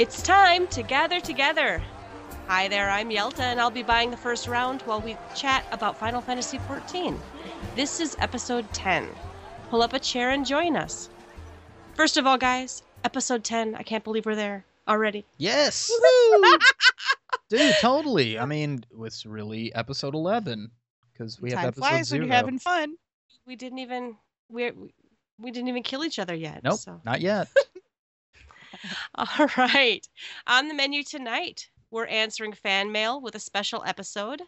It's time to gather together. Hi there, I'm Yelta, and I'll be buying the first round while we chat about Final Fantasy XIV. This is episode 10. Pull up a chair and join us. First of all, guys, episode 10. I can't believe we're there already. Yes. Dude, totally. I mean, it's really episode 11 because we have Time episode flies zero. when you're having fun. We didn't even we we didn't even kill each other yet. Nope, So. not yet. All right. On the menu tonight, we're answering fan mail with a special episode,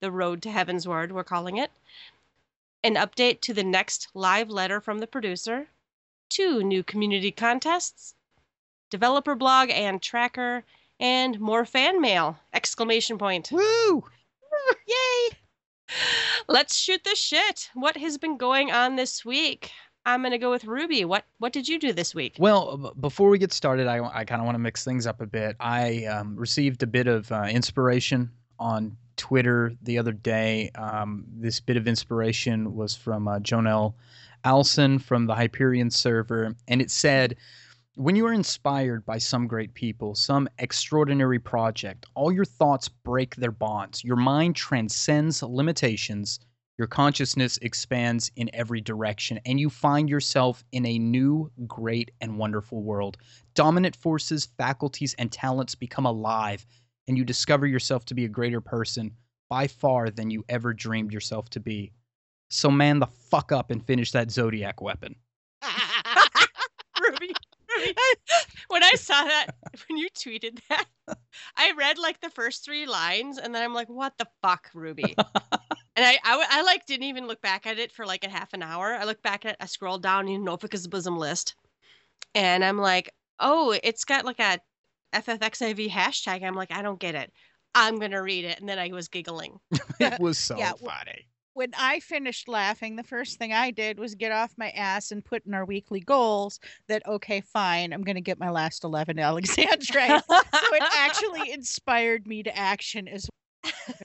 The Road to Heavensward, we're calling it. An update to the next live letter from the producer, two new community contests, developer blog and tracker, and more fan mail! Exclamation point. Woo! Yay! Let's shoot the shit. What has been going on this week? I'm gonna go with Ruby. What what did you do this week? Well, b- before we get started, I, I kind of want to mix things up a bit. I um, received a bit of uh, inspiration on Twitter the other day. Um, this bit of inspiration was from uh, Jonelle from the Hyperion server, and it said, When you are inspired by some great people, some extraordinary project, all your thoughts break their bonds. Your mind transcends limitations. Your consciousness expands in every direction, and you find yourself in a new, great, and wonderful world. Dominant forces, faculties, and talents become alive, and you discover yourself to be a greater person by far than you ever dreamed yourself to be. So, man the fuck up and finish that Zodiac weapon. Ruby, Ruby. when I saw that, when you tweeted that, I read like the first three lines, and then I'm like, "What the fuck, Ruby?" and I, I like didn't even look back at it for like a half an hour. I looked back at, I scrolled down in Nofika's bosom list, and I'm like, "Oh, it's got like a FFXIV hashtag." I'm like, "I don't get it." I'm gonna read it, and then I was giggling. it was so Yeah, funny. When I finished laughing, the first thing I did was get off my ass and put in our weekly goals that, okay, fine, I'm going to get my last 11 Alexandrite. so it actually inspired me to action as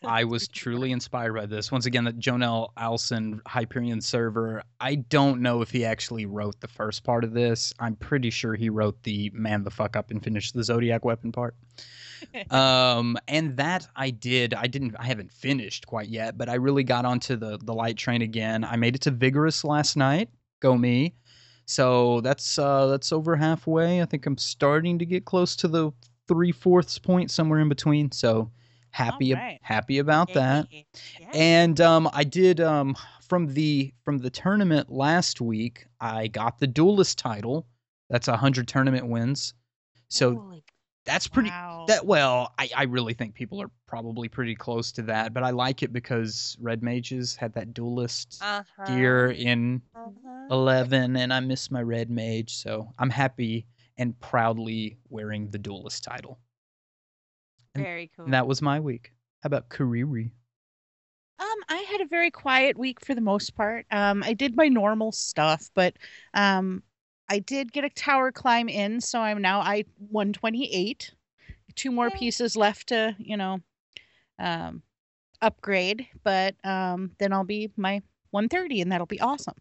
I was truly inspired by this. Once again, the Jonelle Alson Hyperion server. I don't know if he actually wrote the first part of this. I'm pretty sure he wrote the man the fuck up and finish the Zodiac weapon part. um, and that I did. I didn't. I haven't finished quite yet, but I really got onto the the light train again. I made it to Vigorous last night. Go me. So that's uh that's over halfway. I think I'm starting to get close to the three fourths point, somewhere in between. So happy Alright. happy about that. Yay. And um, I did um, from the from the tournament last week. I got the duelist title. That's a hundred tournament wins. So Holy that's pretty. wow. That well, I, I really think people are probably pretty close to that. But I like it because Red Mages had that duelist uh-huh. gear in Uh-huh. eleven, and I miss my Red Mage. So I'm happy and proudly wearing the duelist title. And- Very cool. And that was my week. How about Kariri? Um, I had a very quiet week for the most part. Um, I did my normal stuff, but um, I did get a tower climb in, so I'm now I 128. Two more Yay. pieces left to, you know, um, upgrade, but um, then I'll be my 130, and that'll be awesome.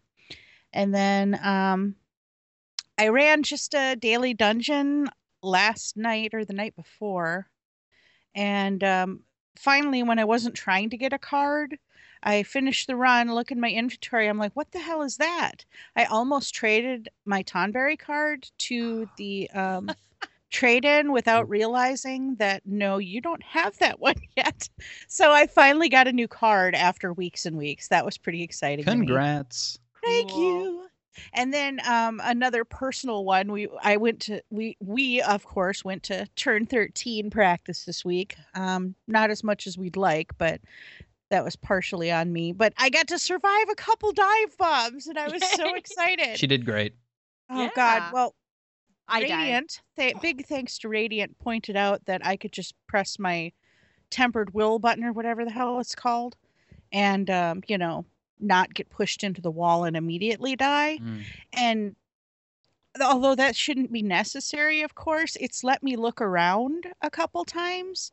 And then um, I ran just a daily dungeon last night or the night before, and um, finally, when I wasn't trying to get a card, I finished the run, look in my inventory. I'm like, what the hell is that? I almost traded my Tonberry card to the um, trade in without realizing that no, you don't have that one yet. So I finally got a new card after weeks and weeks. That was pretty exciting. to me. Congrats. Thank Cool. you. And then um, another personal one. We I went to we we of course went to turn thirteen practice this week. Um, not as much as we'd like, but that was partially on me. But I got to survive a couple dive bombs, and I was so excited. She did great. oh Yeah. God! Well, I died. Radiant, th- big thanks to Radiant, pointed out that I could just press my tempered will button or whatever the hell it's called, and um, you know, not get pushed into the wall and immediately die. Mm. And although that shouldn't be necessary, of course, it's let me look around a couple times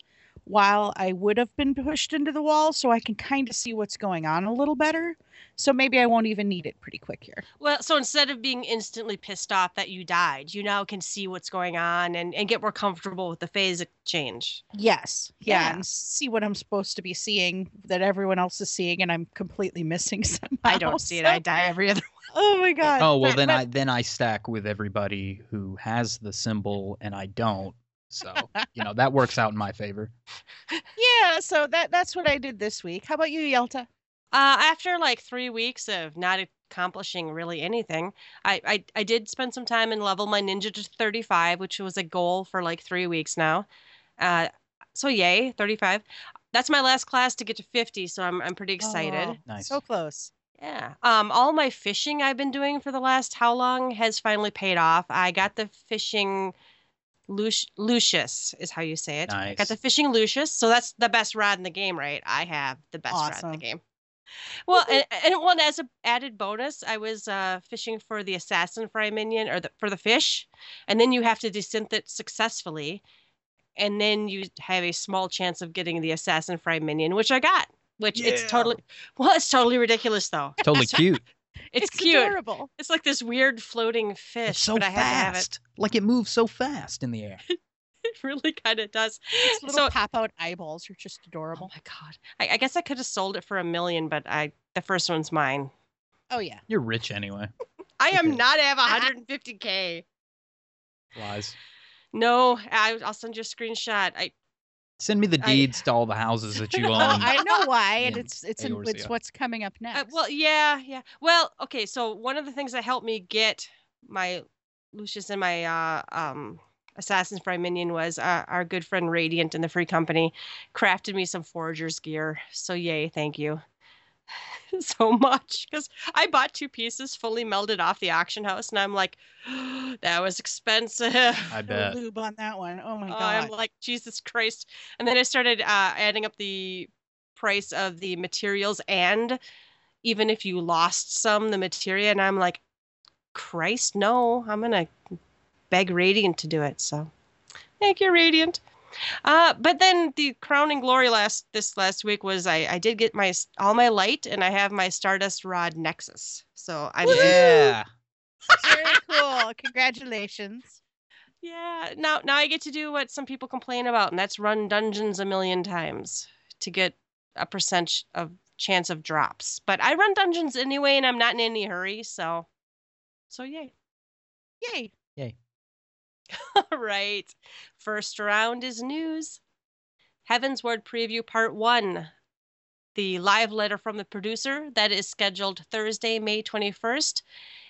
while I would have been pushed into the wall, so I can kind of see what's going on a little better. So maybe I won't even need it pretty quick here. Well, so instead of being instantly pissed off that you died, you now can see what's going on and, and get more comfortable with the phase change. Yes. Yeah, Yeah. and see what I'm supposed to be seeing that everyone else is seeing, and I'm completely missing somehow. I don't see it. I die every other. Oh my oh, god. Oh well, But- then but- I then I stack with everybody who has the symbol and I don't. So you know that works out in my favor. Yeah, so that that's what I did this week. How about you, Yelta? Uh, after like three weeks of not accomplishing really anything, I, I I did spend some time and level my ninja to 35, which was a goal for like three weeks now. Uh, so yay, 35. That's my last class to get to 50, so I'm I'm pretty excited. Oh, Nice. So close. Yeah. Um, all my fishing I've been doing for the last how long has finally paid off. I got the fishing Luci- Lucius is how you say it. I got the fishing Lucius, so that's the best rod in the game, right? I have the best rod in the game. Well, and, and one as an added bonus, I was uh, fishing for the assassin fry minion or the, for the fish, and then you have to desynth it successfully, and then you have a small chance of getting the assassin fry minion, which I got. Which it's totally well, it's totally ridiculous though. Totally cute. It's, cute. adorable. It's like this weird floating fish, It's so but I have to have it. fast. Like it moves so fast in the air. It really kind of does. Its little So, pop out eyeballs are just adorable. oh my god! I, I guess I could have sold it for a million, but I the first one's mine. Oh yeah. You're rich anyway. I am Okay. not have 150k. Lies. No, I, I'll send you a screenshot. I Send me the I- deeds to all the houses that you own. I know why, and it's it's in, it's what's coming up uh, next. well, yeah, yeah. Well, okay. So one of the things that helped me get my Lucius and my uh, um, Assassin's Prime minion was uh, our good friend Radiant in the free company crafted me some foragers gear. So yay, thank you so much because I bought two pieces fully melded off the auction house, and I'm like, that was expensive. I No bet. lube on that one. Oh my Oh, god. I'm like, Jesus Christ. And then I started uh, adding up the price of the materials and even if you lost some, the material, And I'm like, Christ, no, I'm going to beg Radiant to do it. So thank you, Radiant. Uh, but then the crowning glory last this last week was I, I did get my all my light and I have my Stardust Rod Nexus. So I'm Yeah. Very cool. Congratulations. Yeah, now now I get to do what some people complain about, and that's run dungeons a million times to get a percent of chance of drops. But I run dungeons anyway, and I'm not in any hurry, so so yay. Yay. All right, first round is news. Heavensward preview part one. The live letter from the producer that is scheduled Thursday, May 21st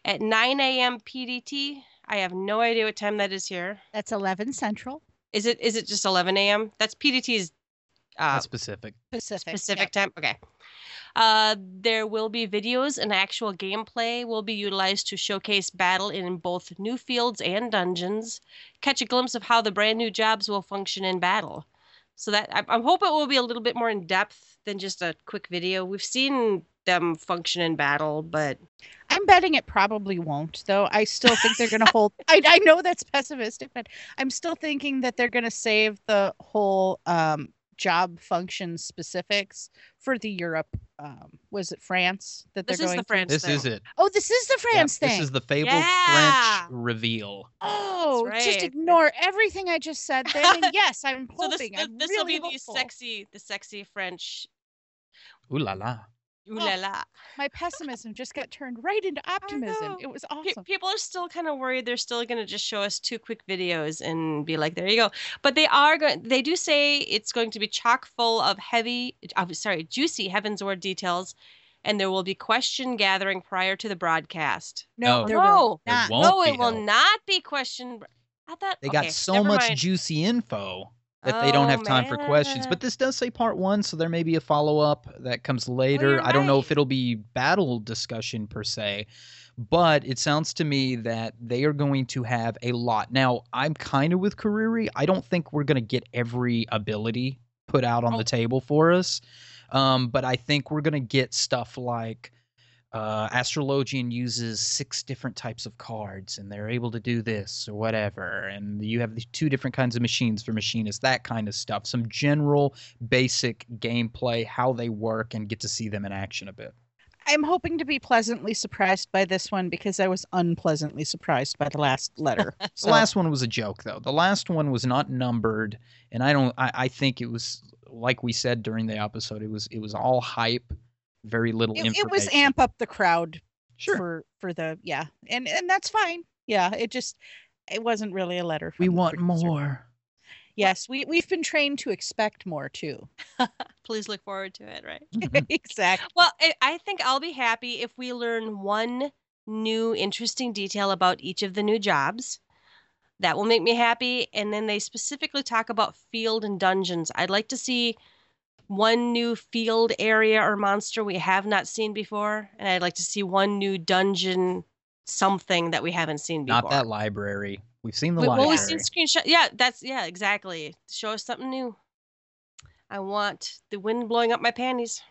at 9 a.m. PDT. I have no idea what time that is here. That's 11 Central Is it is it just 11 a.m.? That's PDT's uh, That's specific. Pacific. specific Yep. time. Okay. Uh, there will be videos and actual gameplay will be utilized to showcase battle in both new fields and dungeons. Catch a glimpse of how the brand new jobs will function in battle. So that I, I hope it will be a little bit more in depth than just a quick video. We've seen them function in battle, but I'm betting it probably won't, though. I still think they're going to hold. I, I know that's pessimistic, but I'm still thinking that they're going to save the whole um, job function specifics for the Europe. Um, was it France that they're this is going? the to- France. This thing. is it. Oh, this is the Yep, France thing. This is the fabled Yeah. French reveal. oh, just ignore everything I just said. Then, and yes, I'm So this hoping. this, I'm this will really be the sexy the sexy French. Ooh la la. Ooh Oh, la la. My pessimism just got turned right into optimism. It was Pe- awesome. people are still kind of worried they're still going to just show us two quick videos and be like there you go but they are going they do say it's going to be chock full of heavy uh, sorry juicy Heavensward details and there will be question gathering prior to the broadcast No, No. there no will There not. no it will not be question i thought They okay, got so much mind. juicy info that they don't Oh, have time for questions. But this does say part one, so there may be a follow up that comes later. you're I don't know if it'll be battle discussion per se, but it sounds to me that they are going to have a lot. Now, I'm kind of with Kariri. I don't think we're going to get every ability put out on Oh. the table for us, um, but I think we're going to get stuff like uh, Astrologian uses six different types of cards and they're able to do this or whatever. And you have the two different kinds of machines for machinists, that kind of stuff. Some general basic gameplay, how they work, and get to see them in action a bit. I'm hoping to be pleasantly surprised by this one because I was unpleasantly surprised by the last letter. So, The last one was a joke, though. The last one was not numbered, and I don't. I, I think it was like we said during the episode. It was it was all hype, very little it, information. it was amp up the crowd Sure. for for the yeah, and and that's fine. Yeah, it just it wasn't really a letter. we from the want producer. more. Yes, we we've been trained to expect more too. Please look forward to it, right? Exactly. Well, I, I think I'll be happy if we learn one new interesting detail about each of the new jobs. That will make me happy. And then they specifically talk about field and dungeons. I'd like to see one new field area or monster we have not seen before. And I'd like to see one new dungeon something that we haven't seen before. Not that library. We've seen the We- library. well, we've seen screenshot. Yeah, that's yeah, exactly. Show us something new. I want the wind blowing up my panties.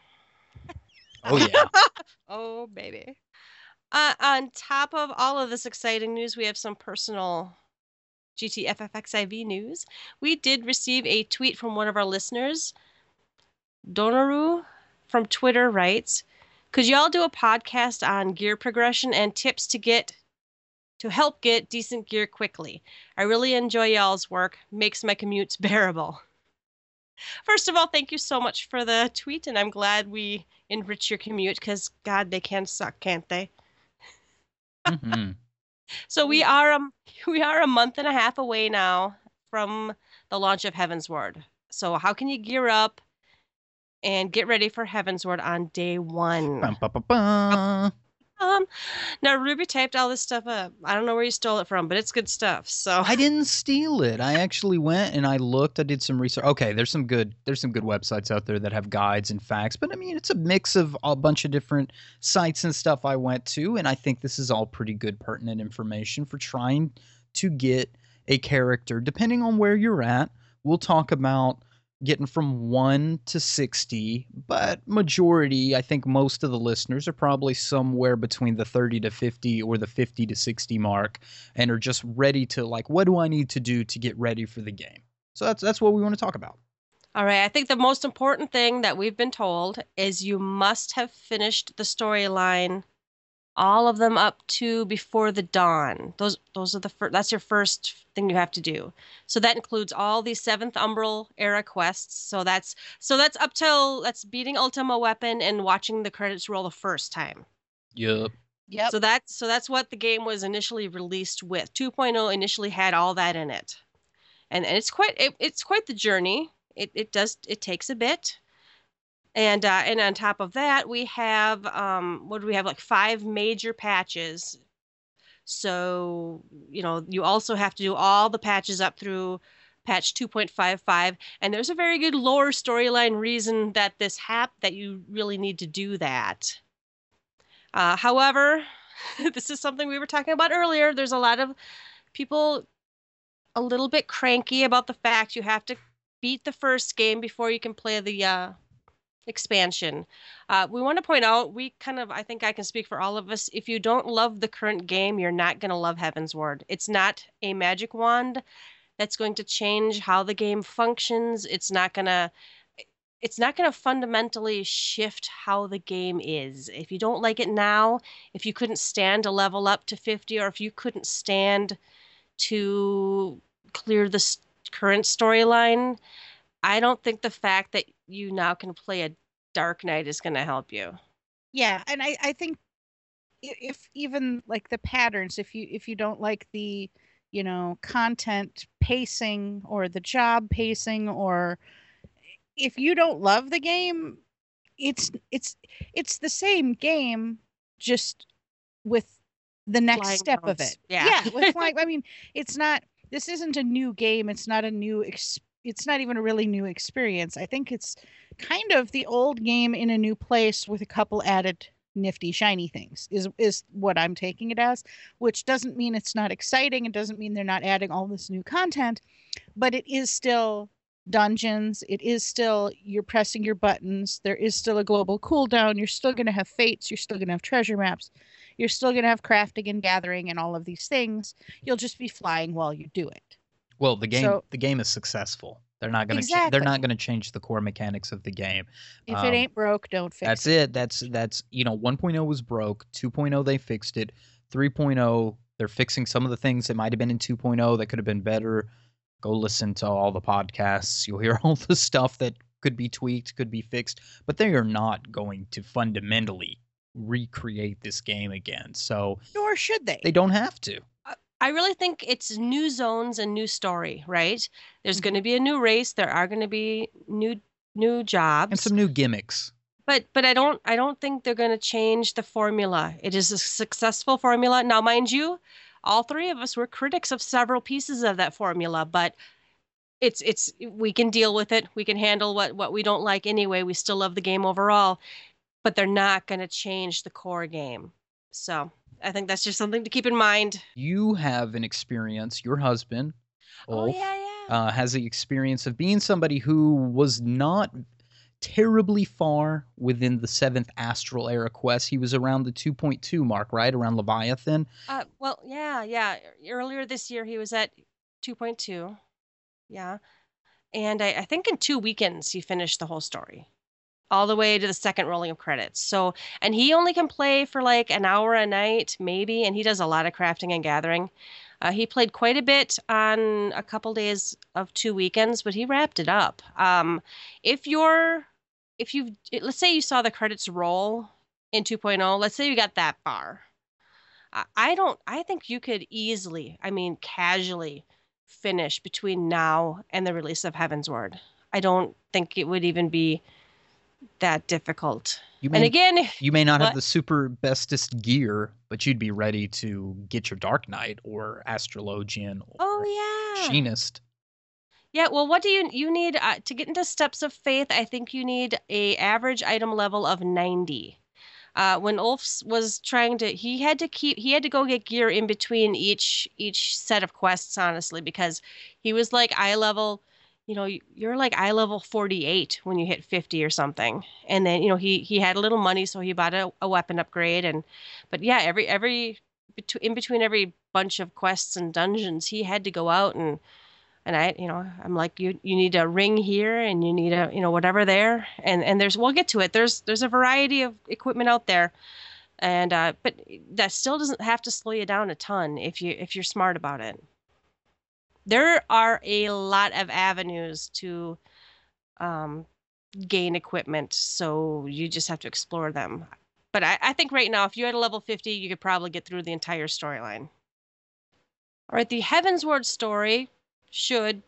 oh yeah. oh, baby. Uh, on top of all of this exciting news, we have some personal GTFFXIV news. We did receive a tweet from one of our listeners. Donaru from Twitter writes, "Could y'all do a podcast on gear progression and tips to get to help get decent gear quickly? I really enjoy y'all's work. Makes my commutes bearable." First of all, thank you so much for the tweet, and I'm glad we enrich your commute because God, they can suck, can't they? Mhm. So we are um we are a month and a half away now from the launch of Heavensward. So how can you gear up and get ready for Heavensward on day one? Bum, ba, ba. Um, now Ruby typed all this stuff up. I don't know where you stole it from, but it's good stuff. So I didn't steal it. I actually went and I looked. I did some research. Okay, there's some good there's some good websites out there that have guides and facts, but I mean it's a mix of a bunch of different sites and stuff I went to, and I think this is all pretty good pertinent information for trying to get a character depending on where you're at. We'll talk about getting from 1 to 60, but majority, I think most of the listeners are probably somewhere between the 30 to 50 or the 50 to 60 mark and are just ready to like what do I need to do to get ready for the game. So that's that's what we want to talk about. All right. I think the most important thing that we've been told is you must have finished the storyline, all of them up to before the dawn. Those those are the first. That's your first thing you have to do. So that includes all these seventh Umbral era quests. So that's so that's up till that's beating Ultima Weapon and watching the credits roll the first time. Yep. Yep. So that's so that's what the game was initially released with. 2.0 initially had all that in it, and, and it's quite it, it's quite the journey. It it does it takes a bit, and uh, and on top of that we have um what do we have like five major patches. So you know you also have to do all the patches up through patch 2.55 and there's a very good lore storyline reason that this hap that you really need to do that uh, however, this is something we were talking about earlier. There's a lot of people a little bit cranky about the fact you have to beat the first game before you can play the uh, expansion. Uh, we want to point out, we kind of, I think I can speak for all of us. If you don't love the current game, you're not going to love Heavensward. It's not a magic wand that's going to change how the game functions. It's not going to it's not going to fundamentally shift how the game is. If you don't like it now, if you couldn't stand to level up to 50, or if you couldn't stand to clear the current storyline, I don't think the fact that you now can play a Dark Knight is going to help you. yeah and i i think if even like the patterns if you if you don't like the you know content pacing or the job pacing or if you don't love the game it's it's it's the same game just with the next Flying step of mounts. it Yeah. with flying i mean it's not this isn't a new game it's not a new ex- it's not even a really new experience i think it's kind of the old game in a new place with a couple added nifty shiny things is is what i'm taking it as which doesn't mean it's not exciting it doesn't mean they're not adding all this new content but it is still dungeons. It is still you're pressing your buttons. There is still a global cooldown. You're still going to have fates. You're still going to have treasure maps. You're still going to have crafting and gathering and all of these things. You'll just be flying while you do it. Well, the game So- the game is successful. They're not going to Exactly. they're not going to change the core mechanics of the game. If Um, it ain't broke, don't fix That's it. That's it. That's that's you know 1.0 was broke. 2.0 they fixed it. 3.0 they're fixing some of the things that might have been in 2.0 that could have been better. Go listen to all the podcasts. You'll hear all the stuff that could be tweaked, could be fixed, but they are not going to fundamentally recreate this game again. So Nor should they. they don't have to. I really think it's new zones and new story, right? There's Mhm. going to be a new race. There are going to be new new jobs. And some new gimmicks. but but I don't I don't think they're going to change the formula. It is a successful formula. Now, mind you, all three of us were critics of several pieces of that formula, but it's it's we can deal with it. We can handle what what we don't like anyway. We still love the game overall, but they're not going to change the core game. So, I think that's just something to keep in mind. You have an experience, your husband, Oh yeah, yeah. uh, has the experience of being somebody who was not terribly far within the seventh astral era quest. He was around the 2.2 mark, right? Around Leviathan. Uh, well, yeah, yeah. Earlier this year, he was at 2.2. Yeah. And I, I think in two weekends, he finished the whole story, all the way to the second rolling of credits. So, and he only can play for like an hour a night, maybe. And he does a lot of crafting and gathering. Uh, he played quite a bit on a couple days of two weekends, but he wrapped it up. Um, if you're, if you, let's say you saw the credits roll in 2.0, let's say you got that far. I- I don't. I think you could easily, I mean, casually finish between now and the release of Heavensward. I don't think it would even be that difficult. You may, And again, you may not have the super bestest gear, but you'd be ready to get your Dark Knight or Astrologian or oh yeah, Machinist. yeah. Well, what do you you need uh, to get into Steps of Faith? I think you need a average item level of ninety. Uh, when Ulf's was trying to, he had to keep, he had to go get gear in between each each set of quests, honestly, because he was like eye level. You know, you're like eye level 48 when you hit 50 or something. And then, you know, he he had a little money, so he bought a, a weapon upgrade. And, but yeah, every every in between every bunch of quests and dungeons, he had to go out and and I, you know, I'm like, you you need a ring here, and you need a, you know, whatever there, and and there's, we'll get to it. There's there's a variety of equipment out there, and uh, but that still doesn't have to slow you down a ton if you if you're smart about it. There are a lot of avenues to um, gain equipment, so you just have to explore them. But I, I think right now, if you had a level 50, you could probably get through the entire storyline. All right, the Heavensward story should,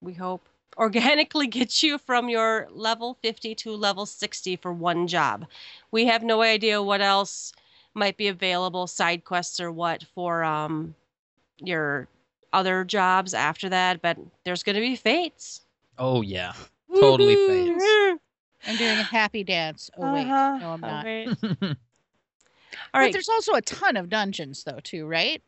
we hope, organically get you from your level 50 to level 60 for one job. We have no idea what else might be available, side quests or what, for um, your other jobs after that, but there's going to be fates. Oh yeah, Totally fates. I'm doing a happy dance. Oh wait, Uh-huh. no, I'm All not. right. But All right. there's also a ton of dungeons though, too, right?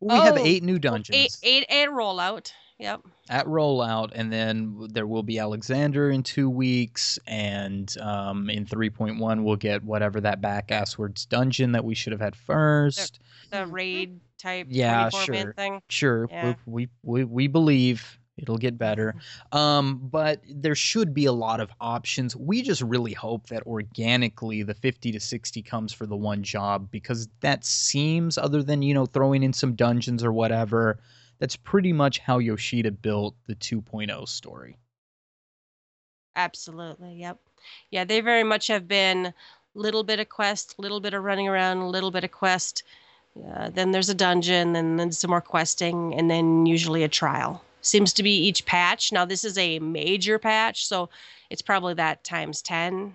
we have eight new dungeons. Eight, eight, eight rollout. Yep. at rollout, and then there will be Alexander in two weeks, and um, in 3.1 we'll get whatever that back asswards dungeon that we should have had first. The Mhm. raid type Yeah, 24 man sure. thing. Sure, Yeah. we, we we we believe it'll get better. Um, but there should be a lot of options. We just really hope that organically the 50 to 60 comes for the one job because that seems, other than you know throwing in some dungeons or whatever, that's pretty much how Yoshida built the 2.0 story. Absolutely. Yep. Yeah, they very much have been little bit of quest, little bit of running around, a little bit of quest. Then there's a dungeon, and then some more questing, and then usually a trial. Seems to be each patch. Now this is a major patch, so it's probably that times ten.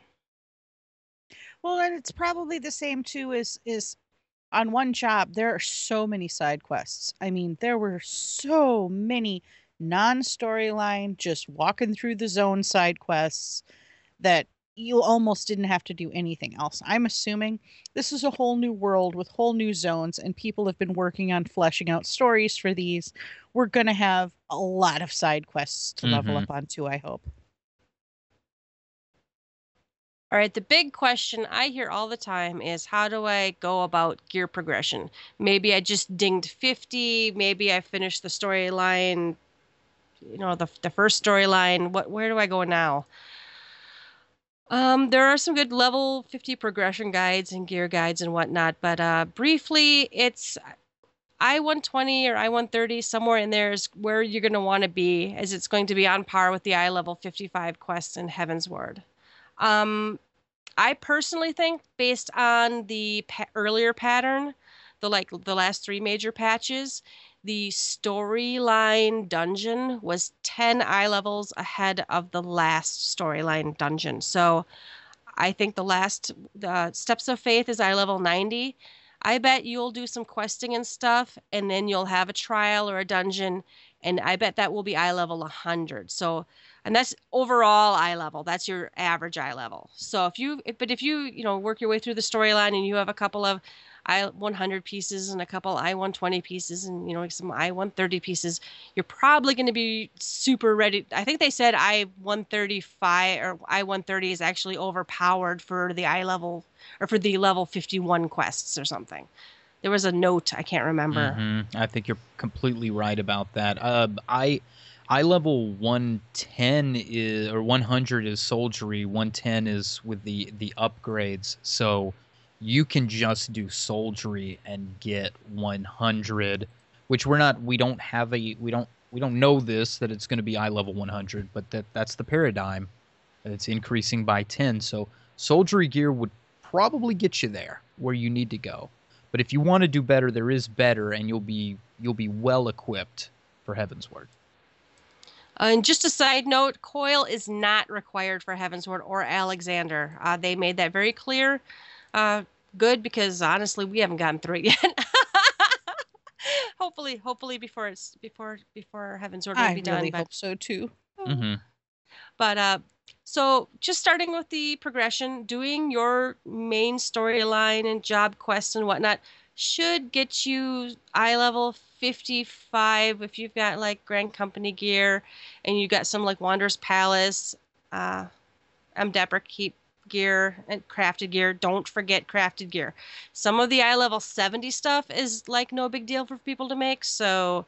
Well, and it's probably the same too as is on one job there are so many side quests. I mean, there were so many non-storyline just walking through the zone side quests that you almost didn't have to do anything else. I'm assuming this is a whole new world with whole new zones, and people have been working on fleshing out stories for these. We're going to have a lot of side quests to level Mhm. up onto, I hope. All right, the big question I hear all the time is how do I go about gear progression? Maybe I just dinged 50, maybe I finished the storyline, you know, the the first storyline. What where do I go now? Um, there are some good level 50 progression guides and gear guides and whatnot, but uh, briefly, it's I 120 or I 130, somewhere in there is where you're going to want to be, as it's going to be on par with the I level 55 quests in Heavensward. Um, I personally think, based on the pa- earlier pattern, the like the last three major patches, the storyline dungeon was 10 eye levels ahead of the last storyline dungeon. So I think the last Steps of Faith is eye level 90. I bet you'll do some questing and stuff, and then you'll have a trial or a dungeon, and I bet that will be eye level 100. So, and that's overall eye level. That's your average eye level. So if you, but if you, you know, work your way through the storyline and you have a couple of I 100 pieces and a couple I 120 pieces and you know some I 130 pieces, you're probably going to be super ready. I think they said I 135 or I 130 is actually overpowered for the I level or for the level 51 quests or something. There was a note I can't remember. Mhm. I think you're completely right about that. Uh, I I level 110 is or 100 is soldiery, 110 is with the the upgrades. So you can just do soldiery and get 100, which we're not we don't have a we don't we don't know this that it's going to be eye level 100, but that that's the paradigm. It's increasing by 10. So soldiery gear would probably get you there where you need to go. But if you want to do better, there is better, and you'll be you'll be well equipped for Heavensward. Uh, and just a side note, coil is not required for Heavensward or Alexander. Uh, they made that very clear. Uh, good because honestly, we haven't gotten through it yet. hopefully, hopefully before it's before before Heavensward will I be done. really but- hope so too. hmm But uh, so just starting with the progression, doing your main storyline and job quests and whatnot should get you eye level 55 if you've got like Grand Company gear and you got some like Wanderer's Palace, uh, Amdapor Keep gear and crafted gear. Don't forget crafted gear. Some of the eye level 70 stuff is like no big deal for people to make, so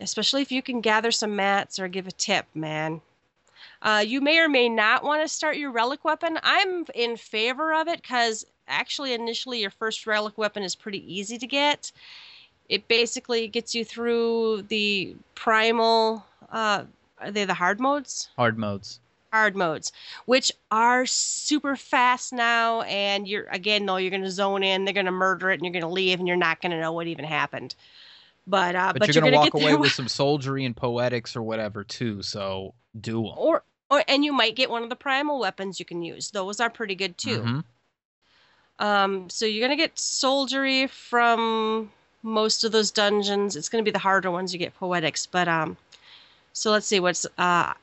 especially if you can gather some mats or give a tip, man. Uh, you may or may not want to start your relic weapon. I'm in favor of it because actually, initially, your first relic weapon is pretty easy to get. It basically gets you through the primal. Uh, are they the hard modes? Hard modes. Hard modes, which are super fast now. And you're again, though, you're going to zone in. They're going to murder it, and you're going to leave, and you're not going to know what even happened. But uh, But, but, you're, gonna, gonna walk get away with some soldiery and poetics or whatever too. So do them. or or and you might get one of the primal weapons you can use. Those are pretty good too. Mhm. Um, so you're gonna get soldiery from most of those dungeons. It's gonna be the harder ones you get poetics, but um, so let's see what's uh,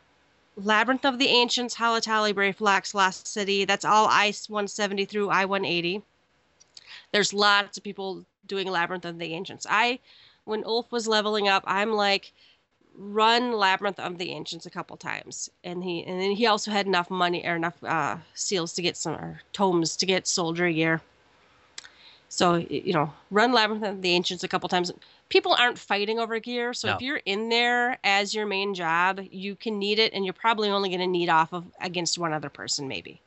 Labyrinth of the Ancients, Halatali, Brayflox, Lost City. That's all I 170 through I 180. There's lots of people doing Labyrinth of the Ancients. I, when Ulf was leveling up, I'm like, run Labyrinth of the Ancients a couple times, and he and then he also had enough money or enough uh, seals to get some or tomes to get soldier gear. So you know, run Labyrinth of the Ancients a couple times. People aren't fighting over gear, so if you're in there as your main job, you can need it, and you're probably only going to need off of against one other person, maybe.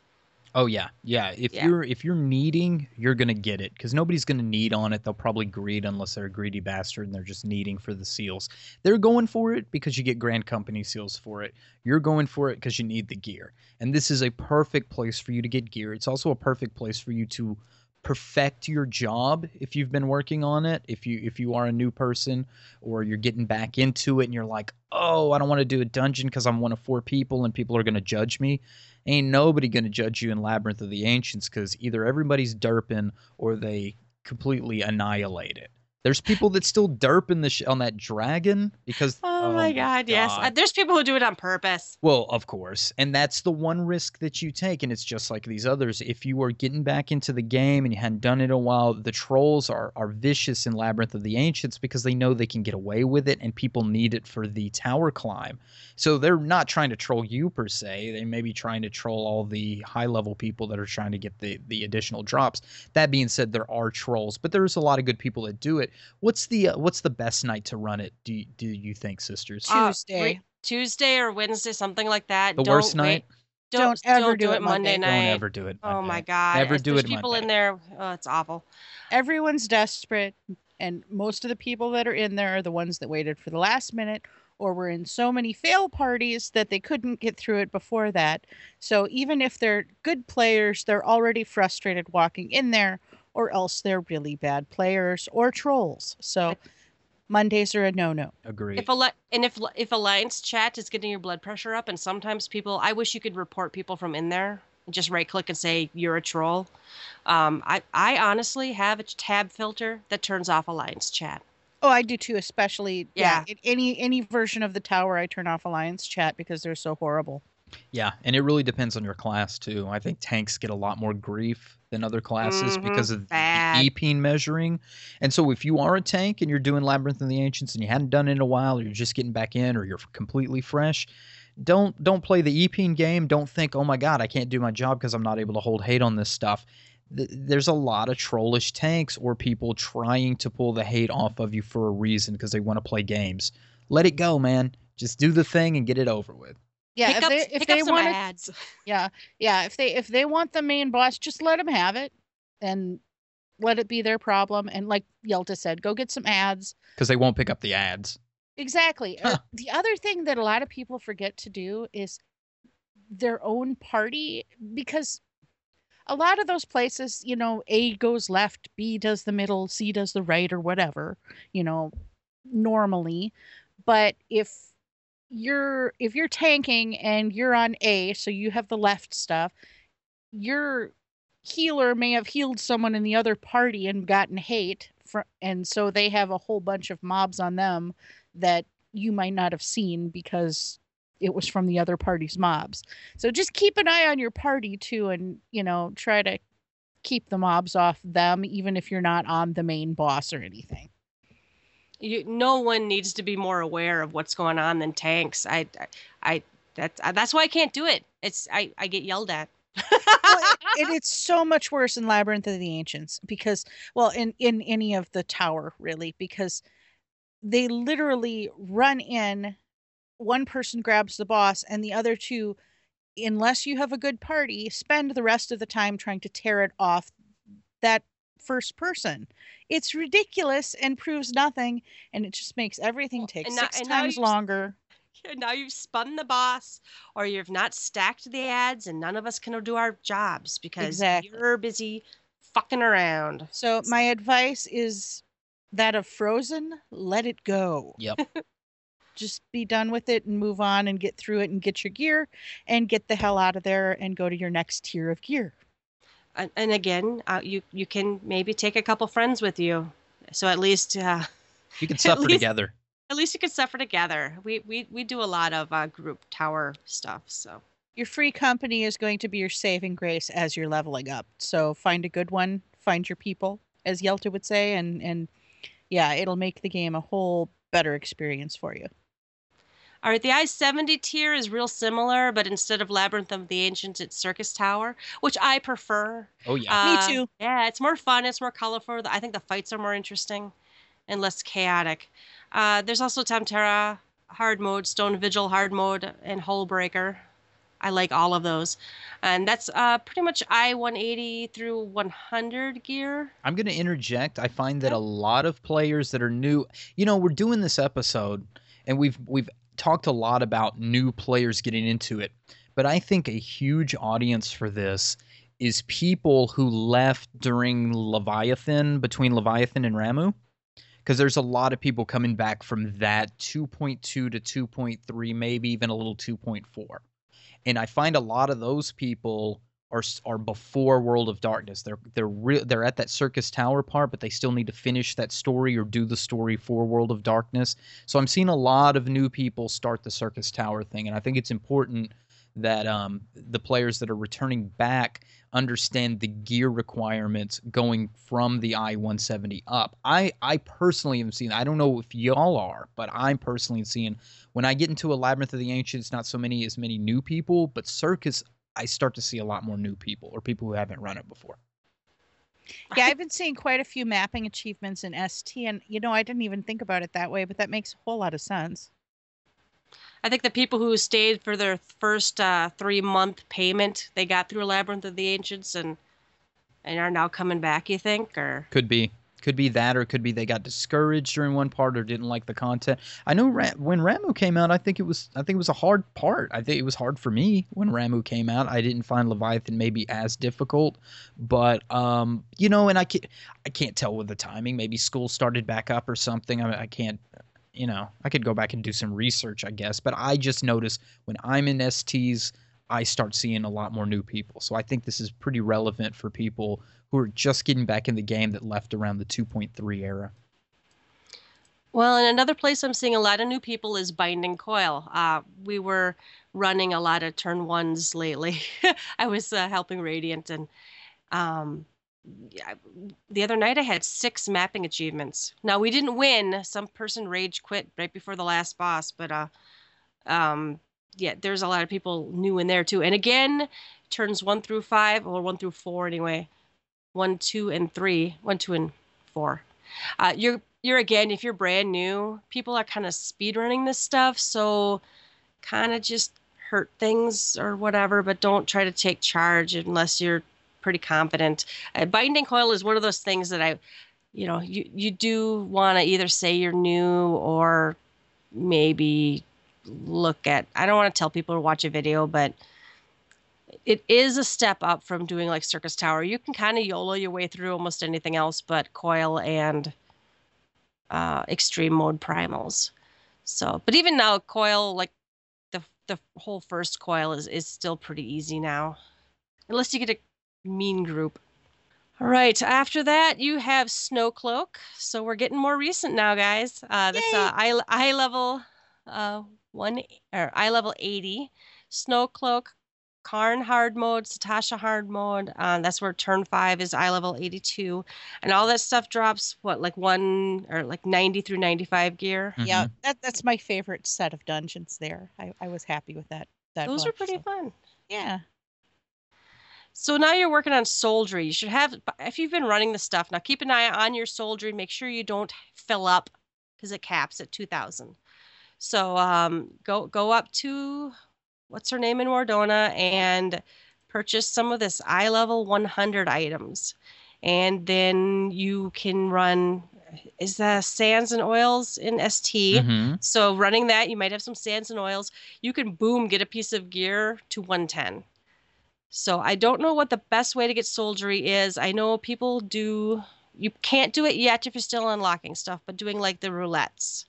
Oh yeah, yeah. If Yeah. you're if you're needing, you're gonna get it because nobody's gonna need on it. They'll probably greed unless they're a greedy bastard and they're just needing for the seals. They're going for it because you get Grand Company seals for it. You're going for it because you need the gear. And this is a perfect place for you to get gear. It's also a perfect place for you to perfect your job if you've been working on it. If you if you are a new person or you're getting back into it and you're like, oh, I don't want to do a dungeon because I'm one of four people and people are gonna judge me ain't nobody going to judge you in Labyrinth of the Ancients because either everybody's derping or they completely annihilate it. There's people that still derp in the sh- on that dragon because Oh, my god, yes. Uh, there's people who do it on purpose. Well, of course. And that's the one risk that you take. And it's just like these others. If you are getting back into the game and you hadn't done it in a while, the trolls are, are vicious in Labyrinth of the Ancients because they know they can get away with it and people need it for the tower climb. So they're not trying to troll you per se. They may be trying to troll all the high level people that are trying to get the, the additional drops. That being said, there are trolls, but there's a lot of good people that do it. What's the uh, what's the best night to run it? Do you, do you think, sisters? Uh, Tuesday. re- Tuesday or Wednesday, something like that. The Don't worst wait- night? Don't, Don't ever don't do do it it Monday, Monday. night. Don't ever do it. Oh my god! Never If do there's it people Monday. in there. Oh, it's awful. everyone's desperate and most of the people that are in there are the ones that waited for the last minute or were in so many fail parties that they couldn't get through it before that so even if they're good players they're already frustrated walking in there or else they're really bad players or trolls so mondays are a no-no Agree. If a and if if alliance chat is getting your blood pressure up, and sometimes people, I wish you could report people from in there. Just right click and say you're a troll. Um, I I honestly have a tab filter that turns off alliance chat. oh i do too especially yeah, Yeah. any any version of the tower i turn off alliance chat because they're so horrible Yeah, and it really depends on your class too. I think tanks get a lot more grief than other classes Mhm, because of bad. the EPing measuring. And so if you are a tank and you're doing Labyrinth of the Ancients and you hadn't done it in a while, or you're just getting back in, or you're completely fresh, don't don't play the EPing game. Don't think, oh my god, I can't do my job because I'm not able to hold hate on this stuff. Th- There's a lot of trollish tanks or people trying to pull the hate off of you for a reason because they want to play games. Let it go, man. Just do the thing and get it over with. Yeah pick if up, they if pick they up some want to ads. Yeah, yeah. If they if they want the main boss, just let them have it, and let it be their problem. And like Yelta said, go get some ads. because they won't pick up the ads. Exactly. Uh, Huh. the other thing that a lot of people forget to do is their own party because a lot of those places, you know, A goes left, B does the middle, C does the right, or whatever. You know, normally, but if you're if you're tanking and you're on A, so you have the left stuff, your healer may have healed someone in the other party and gotten hate and so they have a whole bunch of mobs on them that you might not have seen because it was from the other party's mobs. So just keep an eye on your party too and, you know, try to keep the mobs off them even if you're not on the main boss or anything. You, no one needs to be more aware of what's going on than tanks. I, I, I that's that's why I can't do it. It's I, I get yelled at. well, it, it's so much worse in Labyrinth of the Ancients because, well, in in any of the tower really, because they literally run in. One person grabs the boss, and the other two, unless you have a good party, spend the rest of the time trying to tear it off that first person. It's ridiculous and proves nothing, and it just makes everything take and six now times longer. now you've spun the boss, or you've not stacked the ads, and none of us can do our jobs because Exactly. you're busy fucking around. So my advice is that of Frozen, let it go. Yep. Just be done with it and move on and get through it and get your gear and get the hell out of there and go to your next tier of gear. And, and again, uh, you you can maybe take a couple friends with you, so at least uh, You can suffer least- together. at least you can suffer together. We we we do a lot of uh, group tower stuff, so. Your free company is going to be your saving grace as you're leveling up. So find a good one, find your people, as Yelta would say, and and yeah, it'll make the game a whole better experience for you. All right, the I 70 tier is real similar, but instead of Labyrinth of the Ancients, it's Syrcus Tower, which I prefer. Oh yeah. Me Uh, too. Yeah, it's more fun. It's more colorful. I think the fights are more interesting and less chaotic. Uh, there's also Tam-Tara hard mode, Stone Vigil hard mode, and Hullbreaker. I like all of those. And that's uh, pretty much I 180 through 100 gear. I'm going to interject. I find that Yeah. a lot of players that are new, you know, we're doing this episode and we've we've talked a lot about new players getting into it. But I think a huge audience for this is people who left during Leviathan between Leviathan and Ramuh. Because there's a lot of people coming back from that 2.2 to 2.3, maybe even a little 2.4. And I find a lot of those people are are before World of Darkness. They're they're re- they're at that Syrcus Tower part, but they still need to finish that story or do the story for World of Darkness. So I'm seeing a lot of new people start the Syrcus Tower thing, and I think it's important that um, the players that are returning back understand the gear requirements going from the I-170 up. I I personally am seeing. I don't know if y'all are, but I'm personally seeing when I get into a Labyrinth of the Ancients, not so many as many new people, but Syrcus, I start to see a lot more new people or people who haven't run it before. Yeah, I've been seeing quite a few mapping achievements in ST, and you know, I didn't even think about it that way, but that makes a whole lot of sense. I think the people who stayed for their first uh, three month payment, they got through Labyrinth of the Ancients and and are now coming back. You think, or Could be. Could be that, or it could be they got discouraged during one part or didn't like the content. I know Ra- when Ramuh came out, I think it was I think it was a hard part. I think it was hard for me when Ramuh came out. I didn't find Leviathan maybe as difficult, but um, you know, and I can't I can't tell with the timing. Maybe school started back up or something. I, I can't. You know, I could go back and do some research, I guess. But I just notice when I'm in STs, I start seeing a lot more new people. So I think this is pretty relevant for people who are just getting back in the game that left around the 2.3 era. Well, and another place I'm seeing a lot of new people is Binding Coil. Uh, we were running a lot of turn ones lately. I was uh, helping Radiant, and um, the other night I had six mapping achievements. Now we didn't win. Some person rage quit right before the last boss, but uh, um, yeah, there's a lot of people new in there too. And again, turns one through five, or one through four anyway. One, two, and three. One, two, and four. Uh, you're you're again if you're brand new people are kind of speed running this stuff so kind of just hurt things or whatever but don't try to take charge unless you're pretty confident uh, binding coil is one of those things that i you know you you do want to either say you're new or maybe look at i don't want to tell people to watch a video but it is a step up from doing like Syrcus Tower you can kind of yolo your way through almost anything else but coil and uh, extreme mode primals. So, but even now, coil like the the whole first coil is is still pretty easy now, unless you get a mean group. All right. After that, you have Snowcloak. So we're getting more recent now, guys. Uh, this uh, eye eye level uh one or eye level eighty. snow cloak, Qarn hard mode, Sastasha hard mode. Uh, that's where turn five is eye level 82. And all that stuff drops, what, like one or like 90 through 95 gear? Yeah, that that's my favorite set of dungeons. There, I, I was happy with that. That Those are pretty so- fun. Yeah, So now you're working on soldiery. You should have, if you've been running the stuff, now keep an eye on your soldiery. Make sure you don't fill up because it caps at 2,000. So um, go go up to what's her name in Mor Dhona and purchase some of this eye level 100 items, and then you can run. Is the sands and oils in ST? Mhm. So running that, you might have some sands and oils. You can boom get a piece of gear to 110. So I don't know what the best way to get soldiery is. I know people do you can't do it yet if you're still unlocking stuff, but doing like the roulettes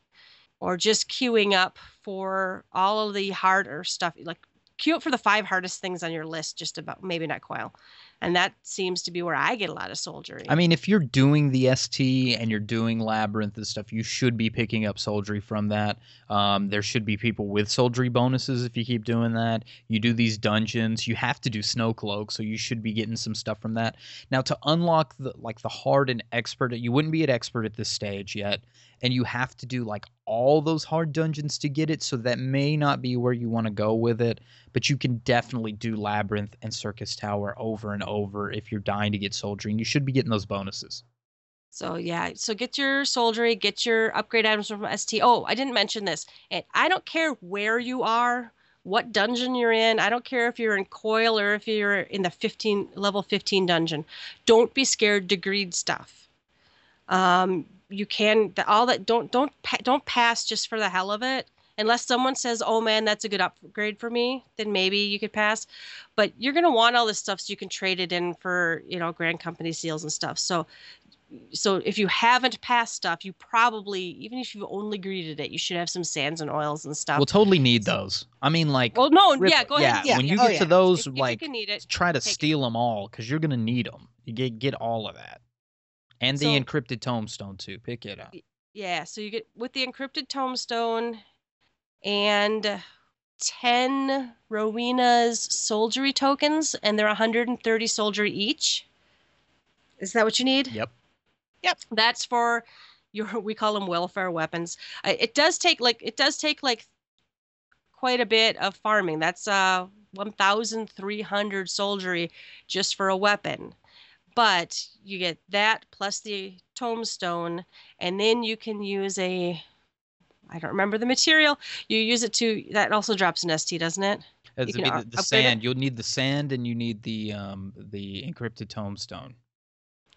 or just queuing up for all of the harder stuff like queue up for the five hardest things on your list just about maybe not coil. And that seems to be where I get a lot of soldiery. I mean, if you're doing the ST and you're doing Labyrinth and stuff, you should be picking up soldiery from that. Um, there should be people with soldiery bonuses if you keep doing that. You do these dungeons, you have to do Snowcloak, so you should be getting some stuff from that. Now, to unlock the like the hard and expert, you wouldn't be at expert at this stage yet, and you have to do like all those hard dungeons to get it. So that may not be where you want to go with it, but you can definitely do Labyrinth and Syrcus Tower over and over if you're dying to get soldiery, and you should be getting those bonuses. So yeah, so get your soldiery, get your upgrade items from ST. Oh, I didn't mention this. And I don't care where you are, what dungeon you're in. I don't care if you're in Coil or if you're in the 15 level 15 dungeon. Don't be scared to greed stuff. Um, you can all that don't don't don't pass just for the hell of it. Unless someone says, "Oh man, that's a good upgrade for me," then maybe you could pass. But you're gonna want all this stuff so you can trade it in for you know grand company seals and stuff. So so if you haven't passed stuff, you probably even if you've only greeted it, you should have some sands and oils and stuff. We'll totally need those. I mean, like, well, no, rip- yeah, go ahead. Yeah. When you Oh, get yeah. to those, If, if like, you can need it, try to take it. steal them all because you're gonna need them. You get get all of that, and the So- encrypted tombstone too. Pick it up. Yeah, so you get with the encrypted tombstone and 10 Rowena's soldiery tokens, and they're 130 soldiery each. Is that what you need? Yep. Yep. That's for your we call them welfare weapons. It does take like it does take like quite a bit of farming. That's uh 1,300 soldiery just for a weapon. But you get that plus the tombstone, and then you can use a. I don't remember the material. You use it to. That also drops an ST, doesn't it? You the, can the, the upgrade it. sand, you'll need the sand, and you need the um the encrypted tombstone.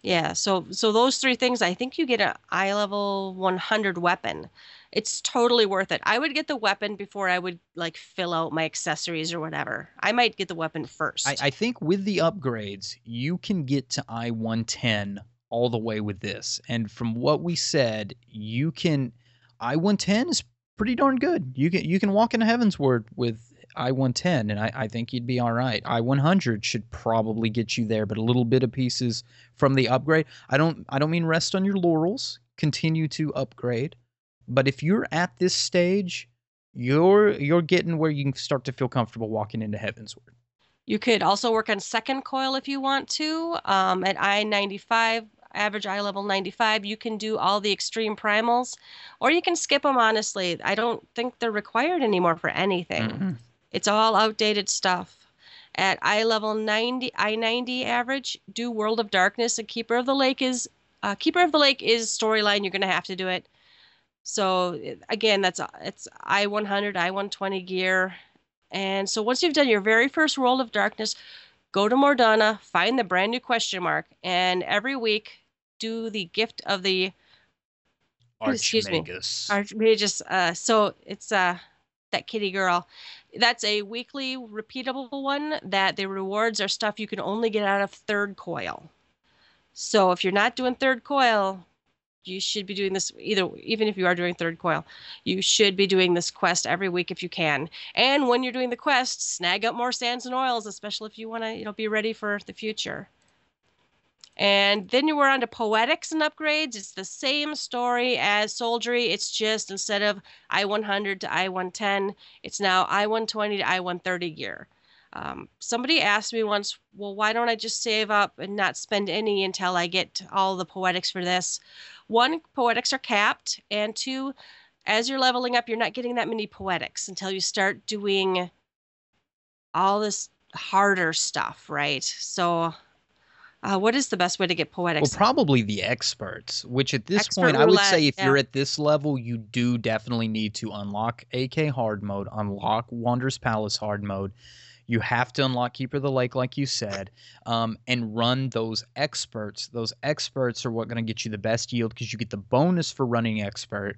Yeah. So so those three things, I think you get a eye level 100 weapon. It's totally worth it. I would get the weapon before I would like fill out my accessories or whatever. I might get the weapon first. I, I think with the upgrades, you can get to I 110 all the way with this. And from what we said, you can I 110 is pretty darn good. You can you can walk into Heavensward with I 110, and I, I think you'd be all right. I 100 should probably get you there, but a little bit of pieces from the upgrade. I don't I don't mean rest on your laurels. Continue to upgrade. But if you're at this stage, you're you're getting where you can start to feel comfortable walking into Heavensward. You could also work on second coil if you want to. Um, at I 95, average eye level 95, you can do all the extreme primals, or you can skip them, honestly. I don't think they're required anymore for anything. Mhm. It's all outdated stuff. At eye level 90, I 90 average, do World of Darkness. And Keeper of the Lake is uh, Keeper of the Lake is storyline. You're gonna have to do it. So again, that's it's I 100, I 120 gear, and so once you've done your very first World of Darkness, go to Mor Dhona, find the brand new question mark, and every week do the gift of the Excuse me. Archmagus. Archmagus. Uh, so it's uh that kitty girl. That's a weekly repeatable one that the rewards are stuff you can only get out of third coil. So if you're not doing third coil, you should be doing this either even if you are doing third coil, you should be doing this quest every week if you can. And when you're doing the quest, snag up more sands and oils, especially if you want to, you know, be ready for the future. And then you were on to poetics and upgrades. It's the same story as soldiery. It's just instead of I 100 to I 110, it's now I 120 to I 130 gear. Um, somebody asked me once, well, why don't I just save up and not spend any until I get all the poetics for this? One, poetics are capped, and two, as you're leveling up, you're not getting that many poetics until you start doing all this harder stuff, right? So, uh, what is the best way to get poetics? Well, probably the experts, which at this Expert point, I would say if yeah. you're at this level, you do definitely need to unlock AK hard mode, unlock Wander's Palace hard mode. You have to unlock Keeper of the Lake, like you said, um, and run those experts. Those experts are what going to get you the best yield because you get the bonus for running expert,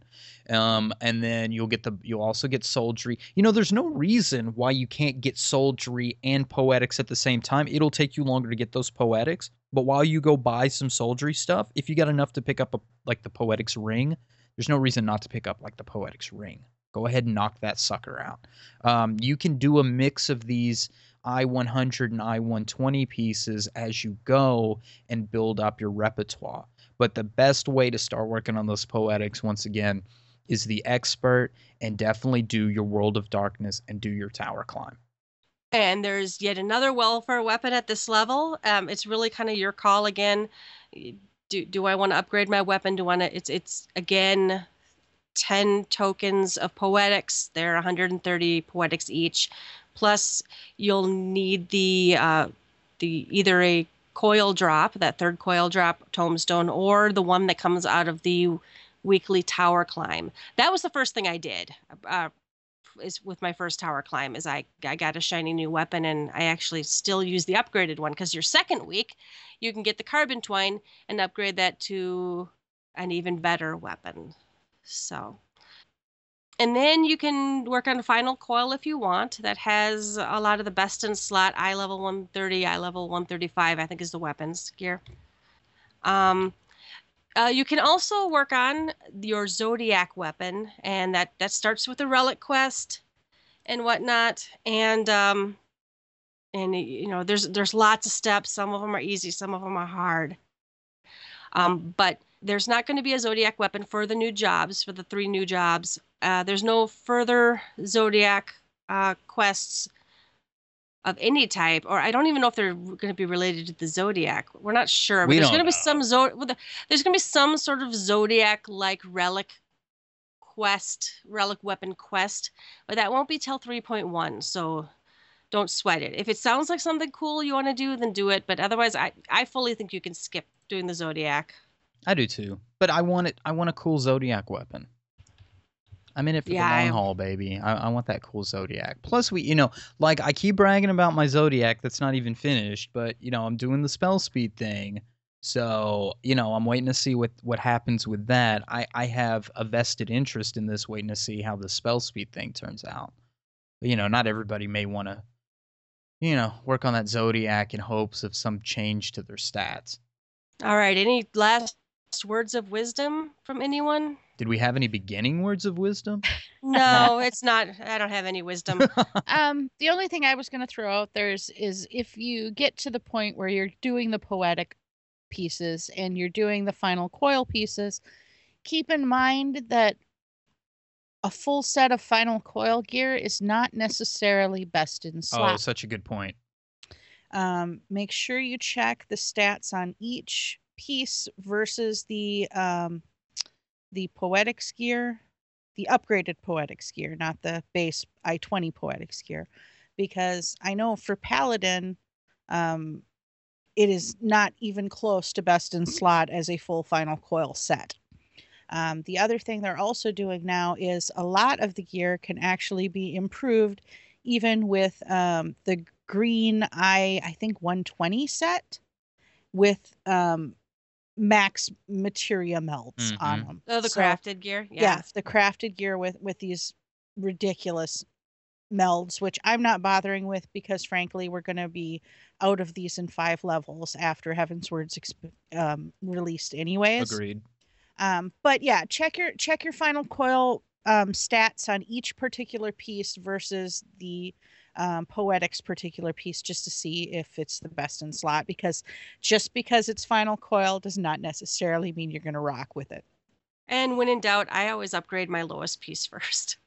um, and then you'll get the you'll also get soldiery. You know, there's no reason why you can't get soldiery and poetics at the same time. It'll take you longer to get those poetics, but while you go buy some soldiery stuff, if you got enough to pick up a, like the poetics ring, there's no reason not to pick up like the poetics ring. Go ahead and knock that sucker out. Um, you can do a mix of these I 100 and I 120 pieces as you go and build up your repertoire. But the best way to start working on those poetics, once again, is the expert and definitely do your World of Darkness and do your tower climb. And there's yet another welfare weapon at this level. Um, it's really kind of your call again. Do do I want to upgrade my weapon? Do I want to? It's it's again, ten tokens of poetics. They're 130 poetics each. Plus, you'll need the uh, the either a coil drop, that third coil drop tombstone, or the one that comes out of the weekly tower climb. That was the first thing I did. Uh, is with my first tower climb is I, I got a shiny new weapon and I actually still use the upgraded one because your second week you can get the carbon twine and upgrade that to an even better weapon. So and then you can work on a final coil if you want that has a lot of the best in slot eye level 130 eye level 135 i think is the weapons gear um, Uh, you can also work on your zodiac weapon, and that that starts with a relic quest and whatnot. And um, and you know, there's there's lots of steps. Some of them are easy, some of them are hard. Um, but there's not going to be a zodiac weapon for the new jobs, for the three new jobs. Uh, there's no further zodiac uh, quests of any type, or I don't even know if they're going to be related to the zodiac. We're not sure. But We there's going to be some well, There's going to be some sort of zodiac like relic quest, relic weapon quest, but that won't be till 3.1. So don't sweat it. If it sounds like something cool you want to do, then do it. But otherwise, I I fully think you can skip doing the zodiac. I do too. But I want it. I want a cool Zodiac weapon. I'm in it for Yeah, the long haul, baby. I, I want that cool Zodiac. Plus, we, you know, like I keep bragging about my Zodiac that's not even finished, but you know, I'm doing the spell speed thing. So, you know, I'm waiting to see what what happens with that. I I have a vested interest in this, waiting to see how the spell speed thing turns out. But, you know, not everybody may want to, you know, work on that Zodiac in hopes of some change to their stats. All right. Any last words of wisdom from anyone? Did we have any beginning words of wisdom? No, it's not. I don't have any wisdom. um, the only thing I was going to throw out there is, is if you get to the point where you're doing the poetic pieces and you're doing the final coil pieces, keep in mind that a full set of final coil gear is not necessarily best in Oh, such a good point. um, make sure you check the stats on each piece versus the um, the poetics gear, the upgraded poetics gear, not the base i20 poetics gear, because I know for paladin, um, it is not even close to best in slot as a full final coil set. Um, the other thing they're also doing now is a lot of the gear can actually be improved even with um, the green i i think 120 set with um max materia melds on Mhm. them Oh, the So, crafted gear. yeah. Yeah. the crafted gear with with these ridiculous melds which i'm not bothering with because frankly we're going to be out of these in five levels after heaven's words exp- um, released anyways Agreed. um, but yeah, check your check your final coil um, stats on each particular piece versus the um, poetics particular piece, just to see if it's the best in slot. Because just because it's final coil does not necessarily mean you're going to rock with it. And when in doubt, I always upgrade my lowest piece first.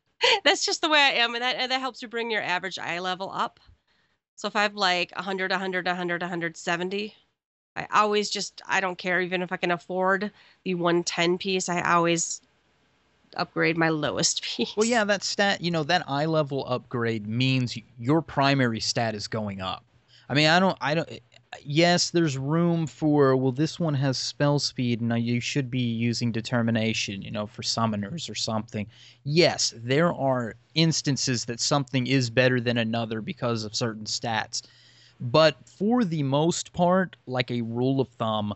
That's just the way I am, and that and that helps you bring your average eye level up. So if I have like 100, 100, 100, 170, I always just I don't care even if I can afford the 110 piece. I always upgrade my lowest piece. Well, yeah, that stat, you know, that eye level upgrade means your primary stat is going up. I mean, I don't, I don't. Yes, there's room for. Well, this one has spell speed, and you should be using determination, you know, for summoners or something. Yes, there are instances that something is better than another because of certain stats, but for the most part, like a rule of thumb,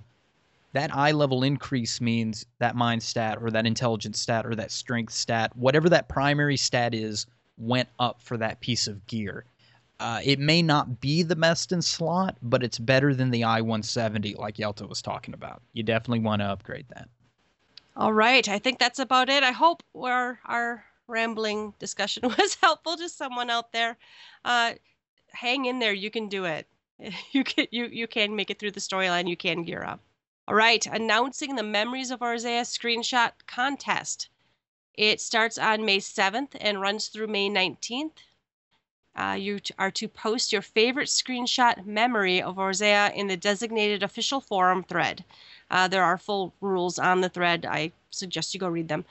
that eye level increase means that mind stat or that intelligence stat or that strength stat, whatever that primary stat is, went up for that piece of gear. Uh, it may not be the best in slot, but it's better than the I 170 like Yelta was talking about. You definitely want to upgrade that. All right, I think that's about it. I hope our our rambling discussion was helpful to someone out there. Uh, hang in there, you can do it. You can you you can make it through the storyline. You can gear up. All right, announcing the Memories of Eorzea screenshot contest. It starts on May 7th and runs through May 19th. Uh, you are to post your favorite screenshot memory of Eorzea in the designated official forum thread. Uh, there are full rules on the thread. I suggest you go read them.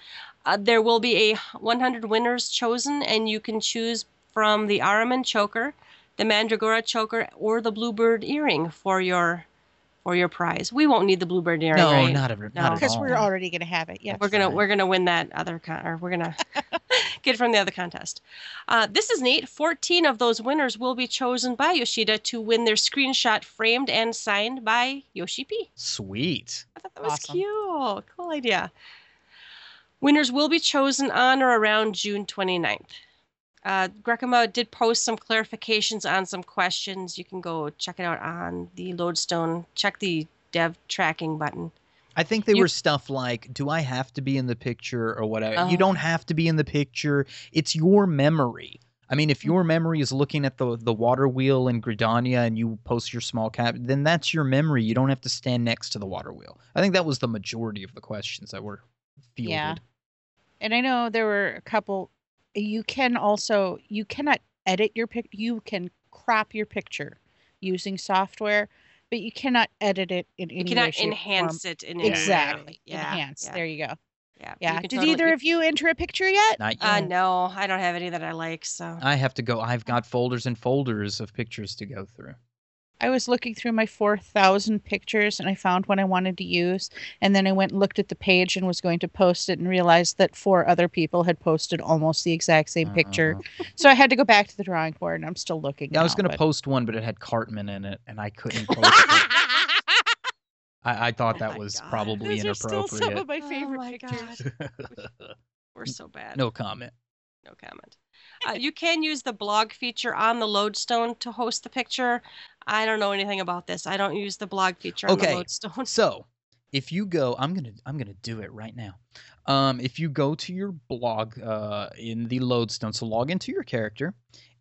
Uh, there will be a 100 winners chosen, and you can choose from the Ahriman choker, the Mandragora choker, or the Bluebird earring for your for your prize. We won't need the Bluebird earring, No, right? not, ever, No. not Because we're already going to have it. Yeah. we're gonna fine. we're gonna win that other con or we're gonna get it from the other contest. Uh, this is neat. 14 of those winners will be chosen by Yoshida to win their screenshot framed and signed by Yoshi P. Sweet. I thought that was Awesome. cute. Cool idea. Winners will be chosen on or around June 29th. Uh, did post some clarifications on some questions. You can go check it out on the Lodestone. Check the dev tracking button. I think they You- were stuff like, "Do I have to be in the picture or whatever?" Oh. You don't have to be in the picture. It's your memory. I mean, if Mm-hmm. your memory is looking at the the water wheel in Gridania and you post your small cap, then that's your memory. You don't have to stand next to the water wheel. I think that was the majority of the questions that were fielded. Yeah. And I know there were a couple. You can also you cannot edit your pic. You can crop your picture using software, but you cannot edit it in any You way, cannot shape, enhance form. it in any way. Exactly. Yeah. Enhance. Yeah. There you go. yeah. Yeah. Did totally- either of you enter a picture yet? Not Uh, yet. no, I don't have any that I like. So I have to go. I've got folders and folders of pictures to go through. I was looking through my 4,000 pictures and I found one I wanted to use. And then I went and looked at the page and was going to post it and realized that four other people had posted almost the exact same picture. Uh, So I had to go back to the drawing board and I'm still looking. Yeah, I was going to but- post one, but it had Cartman in it, and I couldn't post it. I, I thought Oh that my was God. probably Those are still some of my Oh favorite my pictures. We're so bad. no comment. No comment. Uh, you can use the blog feature on the Lodestone to host the picture. I don't know anything about this. I don't use the blog feature on Okay. the Lodestone. So, if you go, I'm gonna I'm gonna do it right now. Um, if you go to your blog uh, in the Lodestone, so log into your character,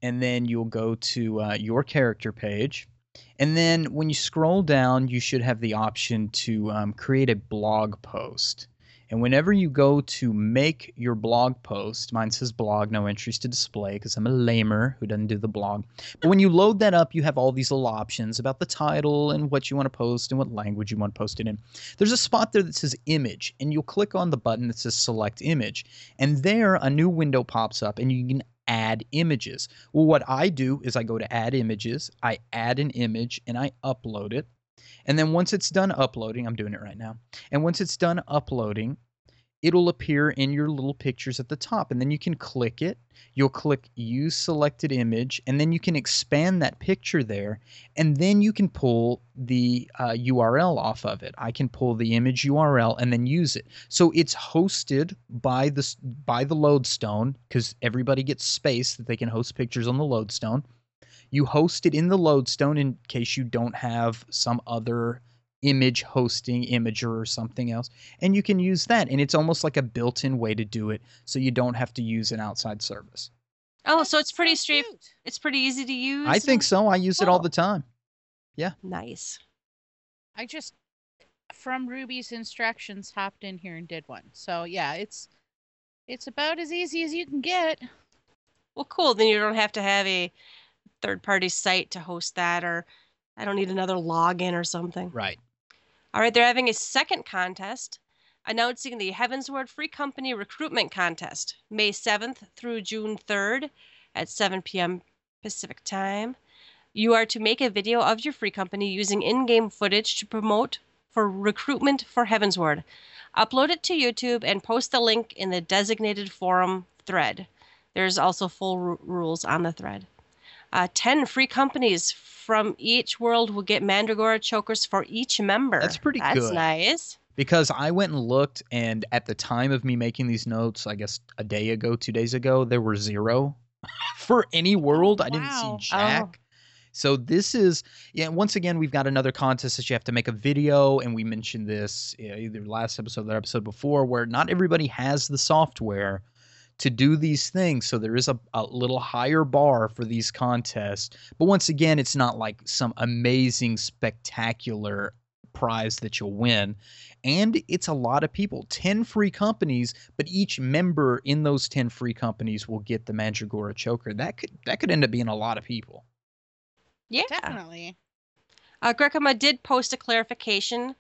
and then you'll go to uh, your character page, and then when you scroll down, you should have the option to um, create a blog post. And whenever you go to make your blog post, mine says blog, no entries to display because I'm a lamer who doesn't do the blog. But when you load that up, you have all these little options about the title and what you want to post and what language you want to post it in. There's a spot there that says image, and you'll click on the button that says select image. And there, a new window pops up, and you can add images. Well, what I do is I go to add images, I add an image, and I upload it. And then once it's done uploading, I'm doing it right now. And once it's done uploading, it'll appear in your little pictures at the top. And then you can click it. You'll click use selected image, and then you can expand that picture there. And then you can pull the uh, URL off of it. I can pull the image URL and then use it. So it's hosted by the by the Lodestone because everybody gets space that they can host pictures on the Lodestone. You host it in the Lodestone in case you don't have some other image hosting imager or something else and you can use that and it's almost like a built-in way to do it so you don't have to use an outside service Oh, so it's pretty straight. It's pretty easy to use. i think so i use it all the time yeah Nice. I just from Ruby's instructions hopped in here and did one. So yeah, it's it's about as easy as you can get. Well, cool. Then you don't have to have a third-party site to host that, or I don't need another login or something. right All right, they're having a second contest announcing the Heavensward Free Company Recruitment Contest, May 7th through June 3rd at 7 p.m. Pacific Time. You are to make a video of your free company using in game footage to promote for recruitment for Heavensward. Upload it to YouTube and post the link in the designated forum thread. There's also full ru- rules on the thread. Uh, 10 free companies from each world will get Mandragora chokers for each member. That's pretty That's good. nice. because i went and looked and at the time of me making these notes i guess a day ago two days ago there were zero for any world i didn't see jack so this is yeah once again we've got another contest that you have to make a video and we mentioned this yeah, either last episode or episode before where not everybody has the software to do these things so there is a, a little higher bar for these contests but once again it's not like some amazing spectacular prize that you'll win and it's a lot of people 10 free companies but each member in those 10 free companies will get the mandragora choker that could that could end up being a lot of people Yeah. Definitely. Uh, Grekama did post a clarification.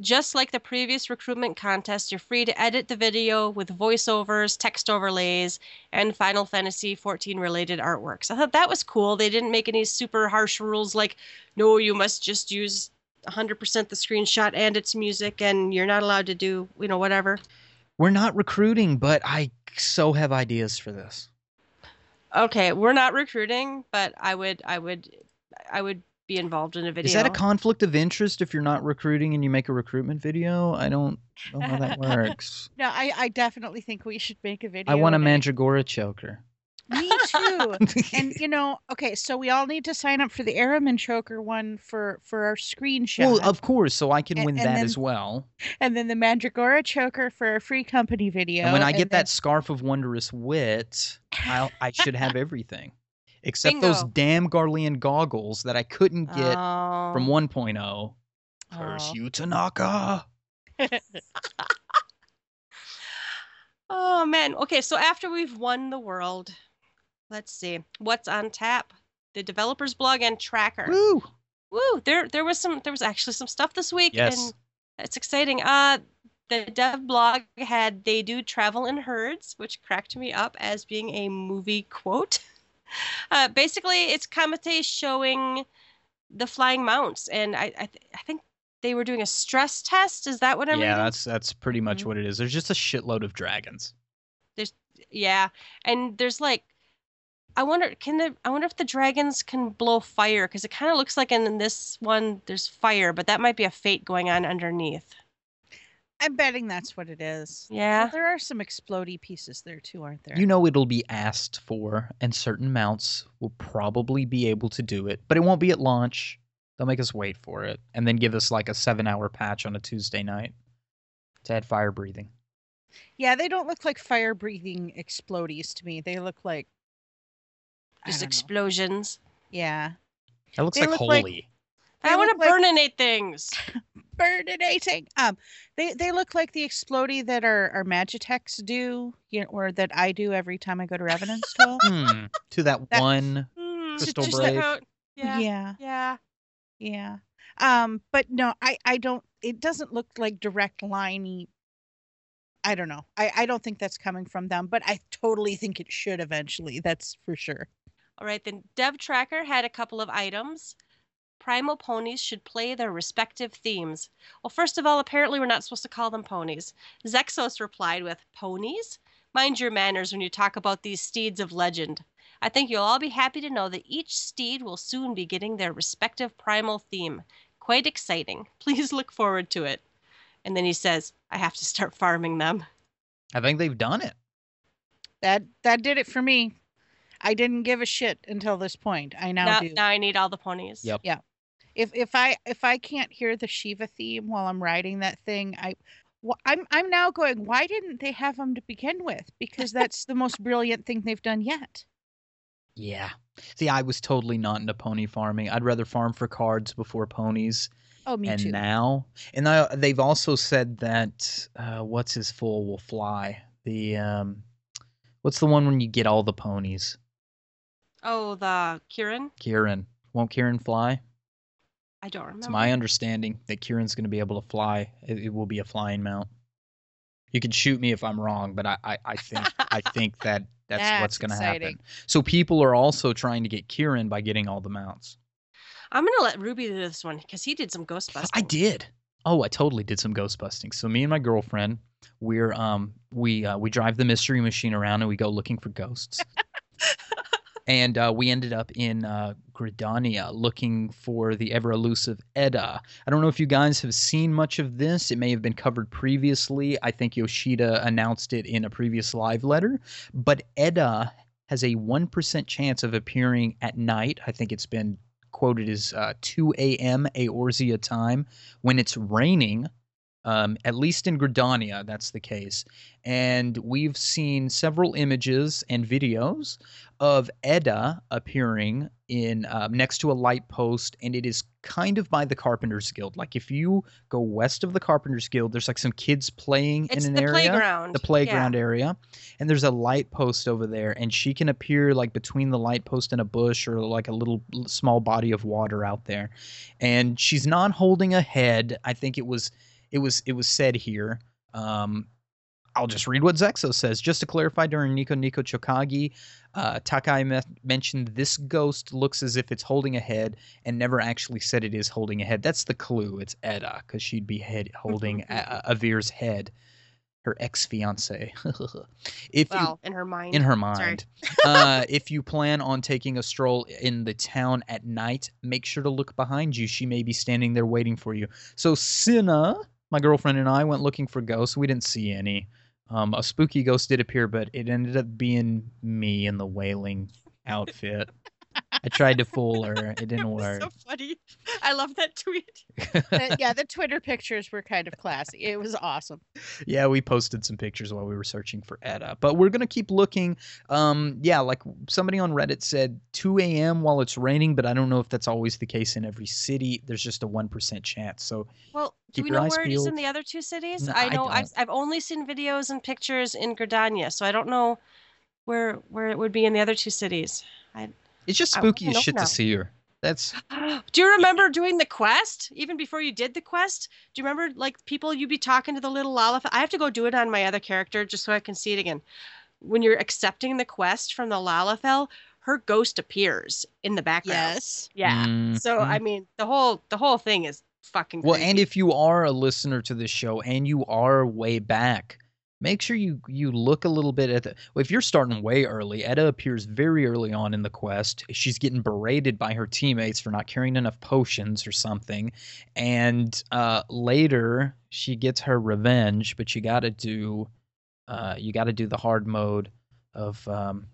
Just like the previous recruitment contest, you're free to edit the video with voiceovers, text overlays, and Final Fantasy XIV related artworks. I thought that was cool. They didn't make any super harsh rules like, no, you must just use 100% the screenshot and its music, and you're not allowed to do, you know, whatever. we're not recruiting but i so have ideas for this Okay, we're not recruiting, but I would, I would, I would be involved in a video. is that a conflict of interest if you're not recruiting and you make a recruitment video i don't know how that works No, I, I definitely think we should make a video. i want a mandragora choker Me too. and you know, okay, so we all need to sign up for the Ahriman Choker one for for our screenshot, well, of course, so I can And- win and that then- as well. and then the Mandragora Choker for a free company video. and when I get then- that scarf of wondrous wit, I'll, I should have everything. Except those damn Garlean goggles that I couldn't get Oh. from 1.0. Curse Oh. you, Tanaka. Oh man. Okay, so after we've won the world, let's see what's on tap. The developers blog and tracker. Woo! Woo! There, there was some. There was actually some stuff this week, Yes. and it's exciting. Uh, the dev blog had they do travel in herds, which cracked me up as being a movie quote. Uh, basically, it's Kamate showing the flying mounts, and I, I, th- I think they were doing a stress test. Is that what I'm yeah, reading? that's that's pretty much Mhm. what it is. There's just a shitload of dragons. There's yeah, and there's like, I wonder, can the I wonder if the dragons can blow fire because it kind of looks like in this one there's fire, but that might be a fate going on underneath. I'm betting that's what it is. Yeah. Well, Yeah. there are some explodey pieces there too, aren't there? You know it'll be asked for, and certain mounts will probably be able to do it, but it won't be at launch. They'll make us wait for it, and then give us like a seven-hour patch on a Tuesday night to add fire breathing. yeah, they don't look like fire breathing explodies to me. They look like Just don't know. explosions. yeah, That looks They like look holy. They I want look to like- burninate things. burninating. Um, they they look like the explody that our our Magitek do, you know, or that I do every time I go to Revenant's Toll. hmm. To that, That- one. Hmm, Crystal just Brave. about- Yeah. yeah, Yeah. yeah. Um, but no, I I don't. It doesn't look like direct liney. I don't know. I I don't think that's coming from them, but I totally think it should eventually. That's for sure. All right, then Dev Tracker had a couple of items. Primal ponies should play their respective themes. Well, first of all, apparently we're not supposed to call them ponies. Zexos replied with, Ponies? Mind your manners when you talk about these steeds of legend. I think you'll all be happy to know that each steed will soon be getting their respective primal theme. Quite exciting. Please look forward to it. And then he says, I have to start farming them. I think they've done it. That that did it for me. I didn't give a shit until this point. I now, Now, do. now I need all the ponies. Yep. If if I if I can't hear the Shiva theme while I'm riding that thing, I wh- I'm I'm now going. Why didn't they have them to begin with? Because that's the most brilliant thing they've done yet. Yeah. See, I was totally not into pony farming. I'd rather farm for cards before ponies. Oh, me and too. now, and I, they've also said that uh, what's his foal will fly. The um, what's the one when you get all the ponies? Oh, the Kirin? Kirin. Won't Kirin fly? I don't remember. It's my understanding that Kirin's going to be able to fly. It, it will be a flying mount. You can shoot me if I'm wrong, but I, I, I think I think that that's, what's going to happen. So people are also trying to get Kieran by getting all the mounts. I'm gonna let Ruby do this one because he did some Ghostbusters. I did. Oh, I totally did some ghost busting. So me and my girlfriend, we're um we uh, we drive the mystery machine around and we go looking for ghosts. and uh, we ended up in uh, Gridania looking for the ever elusive Edda. I don't know if you guys have seen much of this. It may have been covered previously. I think Yoshida announced it in a previous live letter. But Edda has a 1% chance of appearing at night. I think it's been quoted as uh, 2 a.m. Eorzea time when it's raining. Um, at least in Gridania, that's the case. And we've seen several images and videos of Edda appearing in uh, next to a light post, and it is kind of by the Carpenters Guild. Like if you go west of the Carpenters Guild, there's like some kids playing It's in an the area playground. the playground area and there's a light post over there and she can appear like between the light post and a bush or like a little small body of water out there and she's not holding a head i think it was it was it was said here um I'll just read what Zexo says. Just to clarify, during Nico Nico Chokaigi, uh, Takai me- mentioned this ghost looks as if it's holding a head and never actually said it is holding a head. That's the clue. It's Edda because she'd be head holding a- Avir's head, her ex fiance. if you Well, in her mind. in her mind. uh, if you plan on taking a stroll in the town at night, make sure to look behind you. She may be standing there waiting for you. So Cinna, my girlfriend and I went looking for ghosts. We didn't see any. Um, a spooky ghost did appear, but it ended up being me in the wailing outfit. I tried to fool her. It didn't It was work. so funny. I love that tweet. The- yeah, the Twitter pictures were kind of classy. It was awesome. yeah, we posted some pictures while we were searching for Edda, but we're gonna keep looking. Um, yeah, like somebody on Reddit said, 2 a.m. while it's raining, but I don't know if that's always the case in every city. There's just a one percent chance. So Well, do Keep we your know eyes where it is in the other two cities? No, I I know I've. I've only seen videos and pictures in Gridania, so I don't know where where it would be in the other two cities. It's just spooky as shit now. to see her. That's do you remember doing the quest even before you did the quest? Do you remember like people you'd be talking to the little Lalafell? I have to go do it on my other character just so I can see it again. When you're accepting the quest from the Lalafell, her ghost appears in the background. Yes. Yeah. So Mhm. I mean, the whole the whole thing is fucking. Well, creepy. and if you are a listener to this show and you are way back, make sure you you look a little bit at the. If you're starting way early, Edda appears very early on in the quest. She's getting berated by her teammates for not carrying enough potions or something, and uh, later she gets her revenge. But you got to do, uh, you got to do the hard mode of um,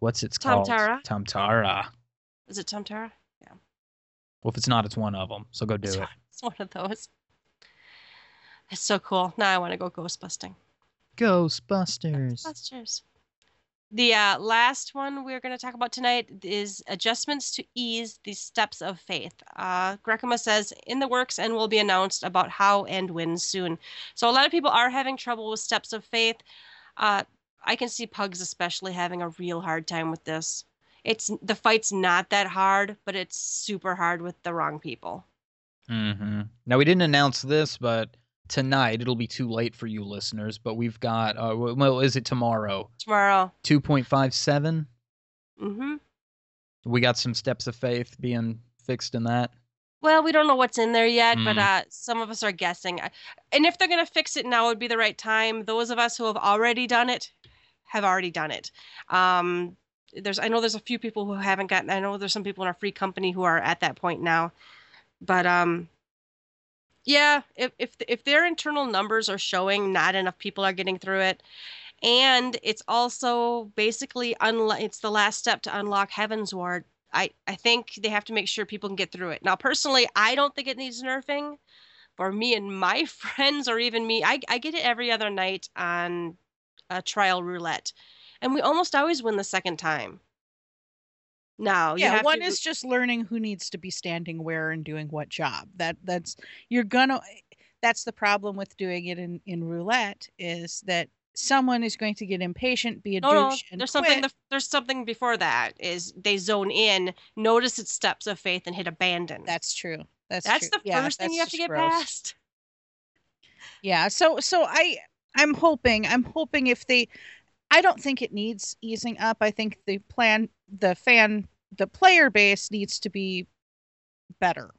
what's it's called? Tam-Tara? Tam-Tara. is it Tam-Tara? Well, if it's not, it's one of them. So go do It's it. one- It's one of those. It's so cool. Now I want to go ghost busting. Ghostbusters. Ghostbusters. The uh, last one we're going to talk about tonight is adjustments to ease the steps of faith. Uh, Grekema says in the works and will be announced about how and when soon. So a lot of people are having trouble with steps of faith. Uh, I can see pugs especially having a real hard time with this. It's the fight's not that hard, but it's super hard with the wrong people. hmm Now we didn't announce this, but tonight it'll be too late for you listeners. But we've got, uh, well, is it tomorrow? Tomorrow. Two point five seven. Mm-hmm. We got some steps of faith being fixed in that. Well, we don't know what's in there yet, but Mm. uh, some of us are guessing. And if they're going to fix it now, would be the right time. Those of us who have already done it have already done it. Um, there's, I know there's a few people who haven't gotten. I know there's some people in our free company who are at that point now, but um, yeah, if if if their internal numbers are showing not enough people are getting through it, and it's also basically unlo- it's the last step to unlock Heavensward. I, I think they have to make sure people can get through it. Now, personally, I don't think it needs nerfing. For me and my friends, or even me, I, I get it every other night on a trial roulette, and we almost always win the second time. Now, you yeah, have one to, is just learning who needs to be standing where and doing what job. That that's you're gonna that's the problem with doing it in in roulette is that someone is going to get impatient, be a no, no. douche, and There's something. quit. The, there's something before that. Is they zone in, notice its steps of faith, and hit abandon. That's true. That's that's true. the Yeah, first thing you have to get gross. past. Yeah. So so I I'm hoping I'm hoping if they I don't think it needs easing up. I think the plan the fan the player base needs to be better.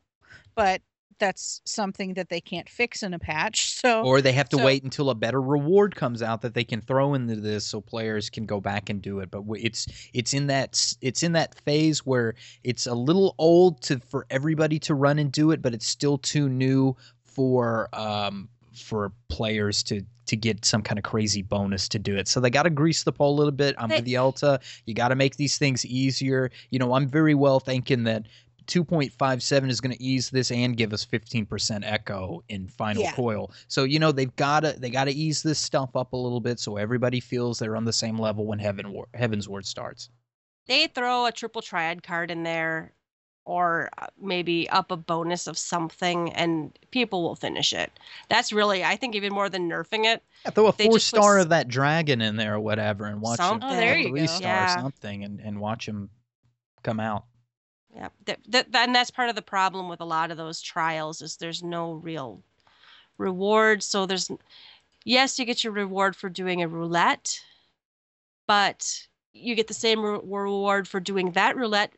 But that's something that they can't fix in a patch. So Or they have to so- wait until a better reward comes out that they can throw into this, so players can go back and do it. But it's it's in that it's in that phase where it's a little old to for everybody to run and do it, but it's still too new for um for players to to get some kind of crazy bonus to do it. So they got to grease the pole a little bit. I'm with the Alta. You got to make these things easier. You know, I'm very well thinking that 2.57 is going to ease this and give us 15% echo in final Yeah. coil. So you know they've got to they got to ease this stuff up a little bit so everybody feels they're on the same level when heaven War- Heavensward starts. they throw a triple triad card in there or uh, maybe up a bonus of something and people will finish it that's really i think even more than nerfing it Yeah, throw a They four star s- of that dragon in there or whatever and watch Something. him Oh, there a you three go. star Yeah. something and, and watch him come out. yeah that, that, and that's part of the problem with a lot of those trials is there's no real reward so there's yes you get your reward for doing a roulette but you get the same re- reward for doing that roulette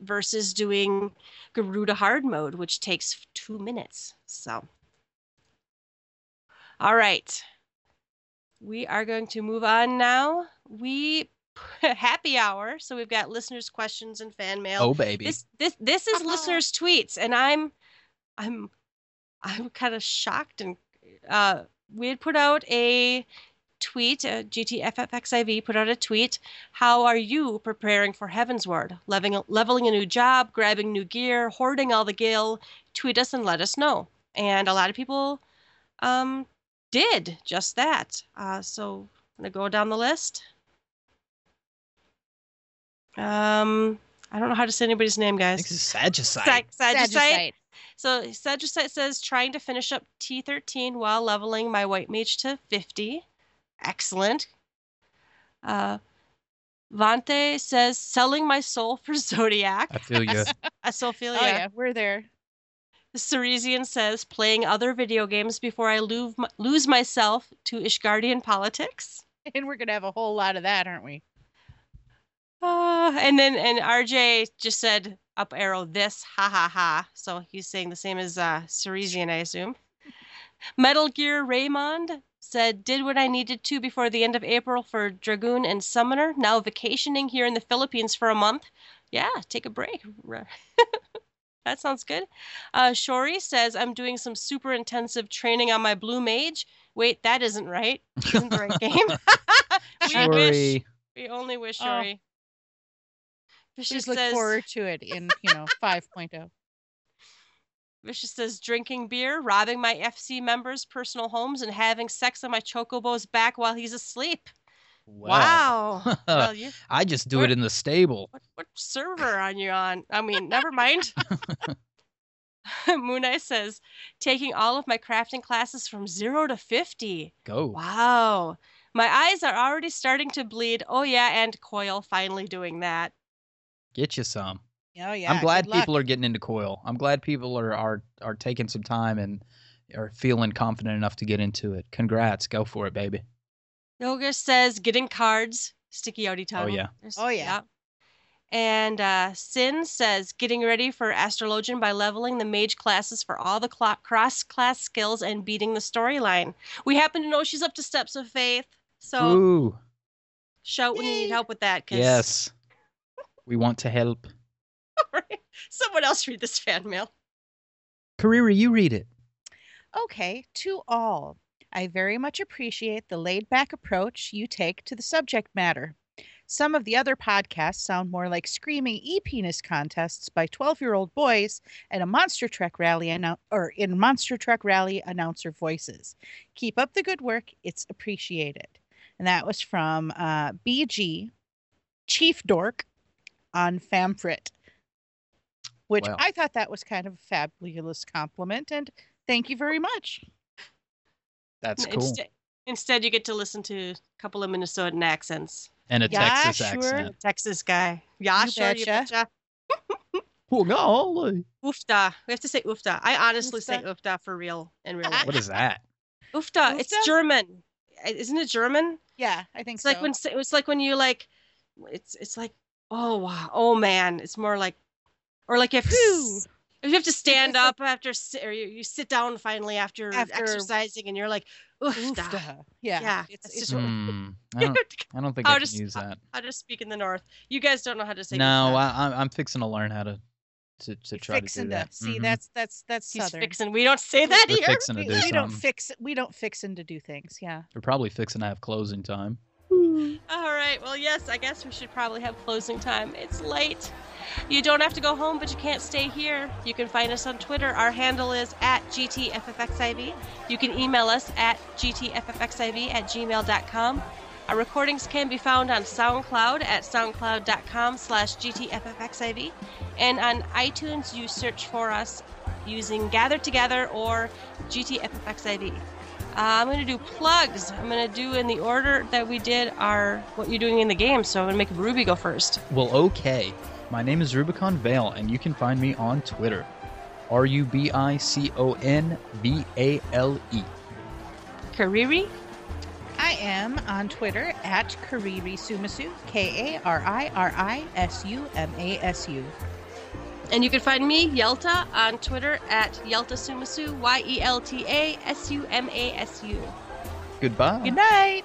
versus doing Garuda hard mode, which takes two minutes. So, all right, we are going to move on now. We happy hour, so we've got listeners' questions and fan mail. Oh baby. This this this is Hello. listeners' tweets, and I'm I'm I'm kind of shocked and uh, we had put out a tweet, uh, GTFFXIV put out a tweet. How are you preparing for Heavensward? Leveling, leveling a new job, grabbing new gear, hoarding all the gil? Tweet us and let us know. And a lot of people um, did just that. Uh, so I'm going to go down the list. Um, I don't know how to say anybody's name, guys. think it's Sadducite. Sag- Sadducite. Sagittite. So Sadducite says trying to finish up T13 while leveling my white mage to 50. Excellent. Uh, Vante says selling my soul for Zodiac. I feel you. Asophilia. Oh yeah, we're there. Ceresian says playing other video games before I lose, lose myself to Ishgardian politics. And we're gonna have a whole lot of that, aren't we? Uh, and then and RJ just said up arrow this ha ha ha. So he's saying the same as uh Ceresian, I assume. Metal Gear Raymond said did what I needed to before the end of April for Dragoon and Summoner. Now vacationing here in the Philippines for a month. Yeah, take a break. that sounds good. Uh, Shori says I'm doing some super intensive training on my blue mage. Wait, that isn't right. Isn't the right game? we wish. Shori. We only wish Oh. Shori. Vicious Please look says, forward to it in you know oh. 5.0. Vicious says drinking beer, robbing my FC members' personal homes, and having sex on my chocobo's back while he's asleep. Wow. well, you, I just do it in the stable. what, what server are you on? I mean, never mind. Mooneye says taking all of my crafting classes from zero to 50. Go. Wow. My eyes are already starting to bleed. Oh, yeah, and Coil finally doing that. Get you some. Oh yeah. I'm glad good luck. people are getting into coil. I'm glad people are, are are taking some time and are feeling confident enough to get into it. Congrats. Go for it, baby. Yoga says getting cards, sticky outy tongue. yeah. There's- Oh, yeah. And uh, Sin says getting ready for Astrologian by leveling the mage classes for all the cl- cross class skills and beating the storyline. We happen to know she's up to Steps of Faith, so Ooh. shout when you need help with that. 'cause- Yes. We want to help. Someone else read this fan mail. Kariri, you read it. Okay, to all. I very much appreciate the laid back approach you take to the subject matter. Some of the other podcasts sound more like screaming e penis contests by 12 year old boys and a monster truck rally annou- or in monster truck rally announcer voices. Keep up the good work, it's appreciated. And that was from uh, BG Chief Dork on Famfrit, which Wow. I thought that was kind of a fabulous compliment. And thank you very much. That's cool. Instead, instead, you get to listen to a couple of Minnesotan accents. and a Yeah, Texas sure. accent. Texas guy. Yeah, You sure, you betcha. betcha. Oh, golly. Oofda. We have to say oofda. I honestly say Oofda. oofda for real in real life. What is that? Oofda. It's German. Isn't it German? Yeah, I think It's so. like when it's like when you like, it's it's like oh wow oh man it's more like, or like you have to Phew. s- if you have to stand up after or you, you sit down finally after, After- exercising and you're like oofda. Oofda. Yeah, Yeah, it's, that's it's just- Hmm. I don't, I don't think I'll I can just- use that. How to speak in the north? You guys don't know how to say. No. I, I'm, I'm fixing to learn how to to, to try to fixing do that. See, Mhm. that's that's that's He's southern. fixing. We don't say that We're here. fixing to we, do we don't something. fix we don't fixin' to do things. Yeah. We're probably fixing to have closing time. All right. Well, yes, I guess we should probably have closing time. It's late. You don't have to go home, but you can't stay here. You can find us on Twitter. Our handle is at GTFFXIV. You can email us at GTFFXIV at gmail.com. Our recordings can be found on SoundCloud at soundcloud.com slash GTFFXIV. And on iTunes, you search for us using Gather Together or GTFFXIV. Uh, I'm going to do plugs. I'm going to do in the order that we did our what you're doing in the game. So I'm going to make Ruby go first. Well, okay. My name is Rubicon Vale, and you can find me on Twitter. R U B I C O N V A L E. Kariri, I am on Twitter at Kariri Sumasu, K A R I R I S U M A S U. and you can find me Yelta on Twitter at Yelta Sumasu, Y E L T A S U M A S U. Goodbye. Good night.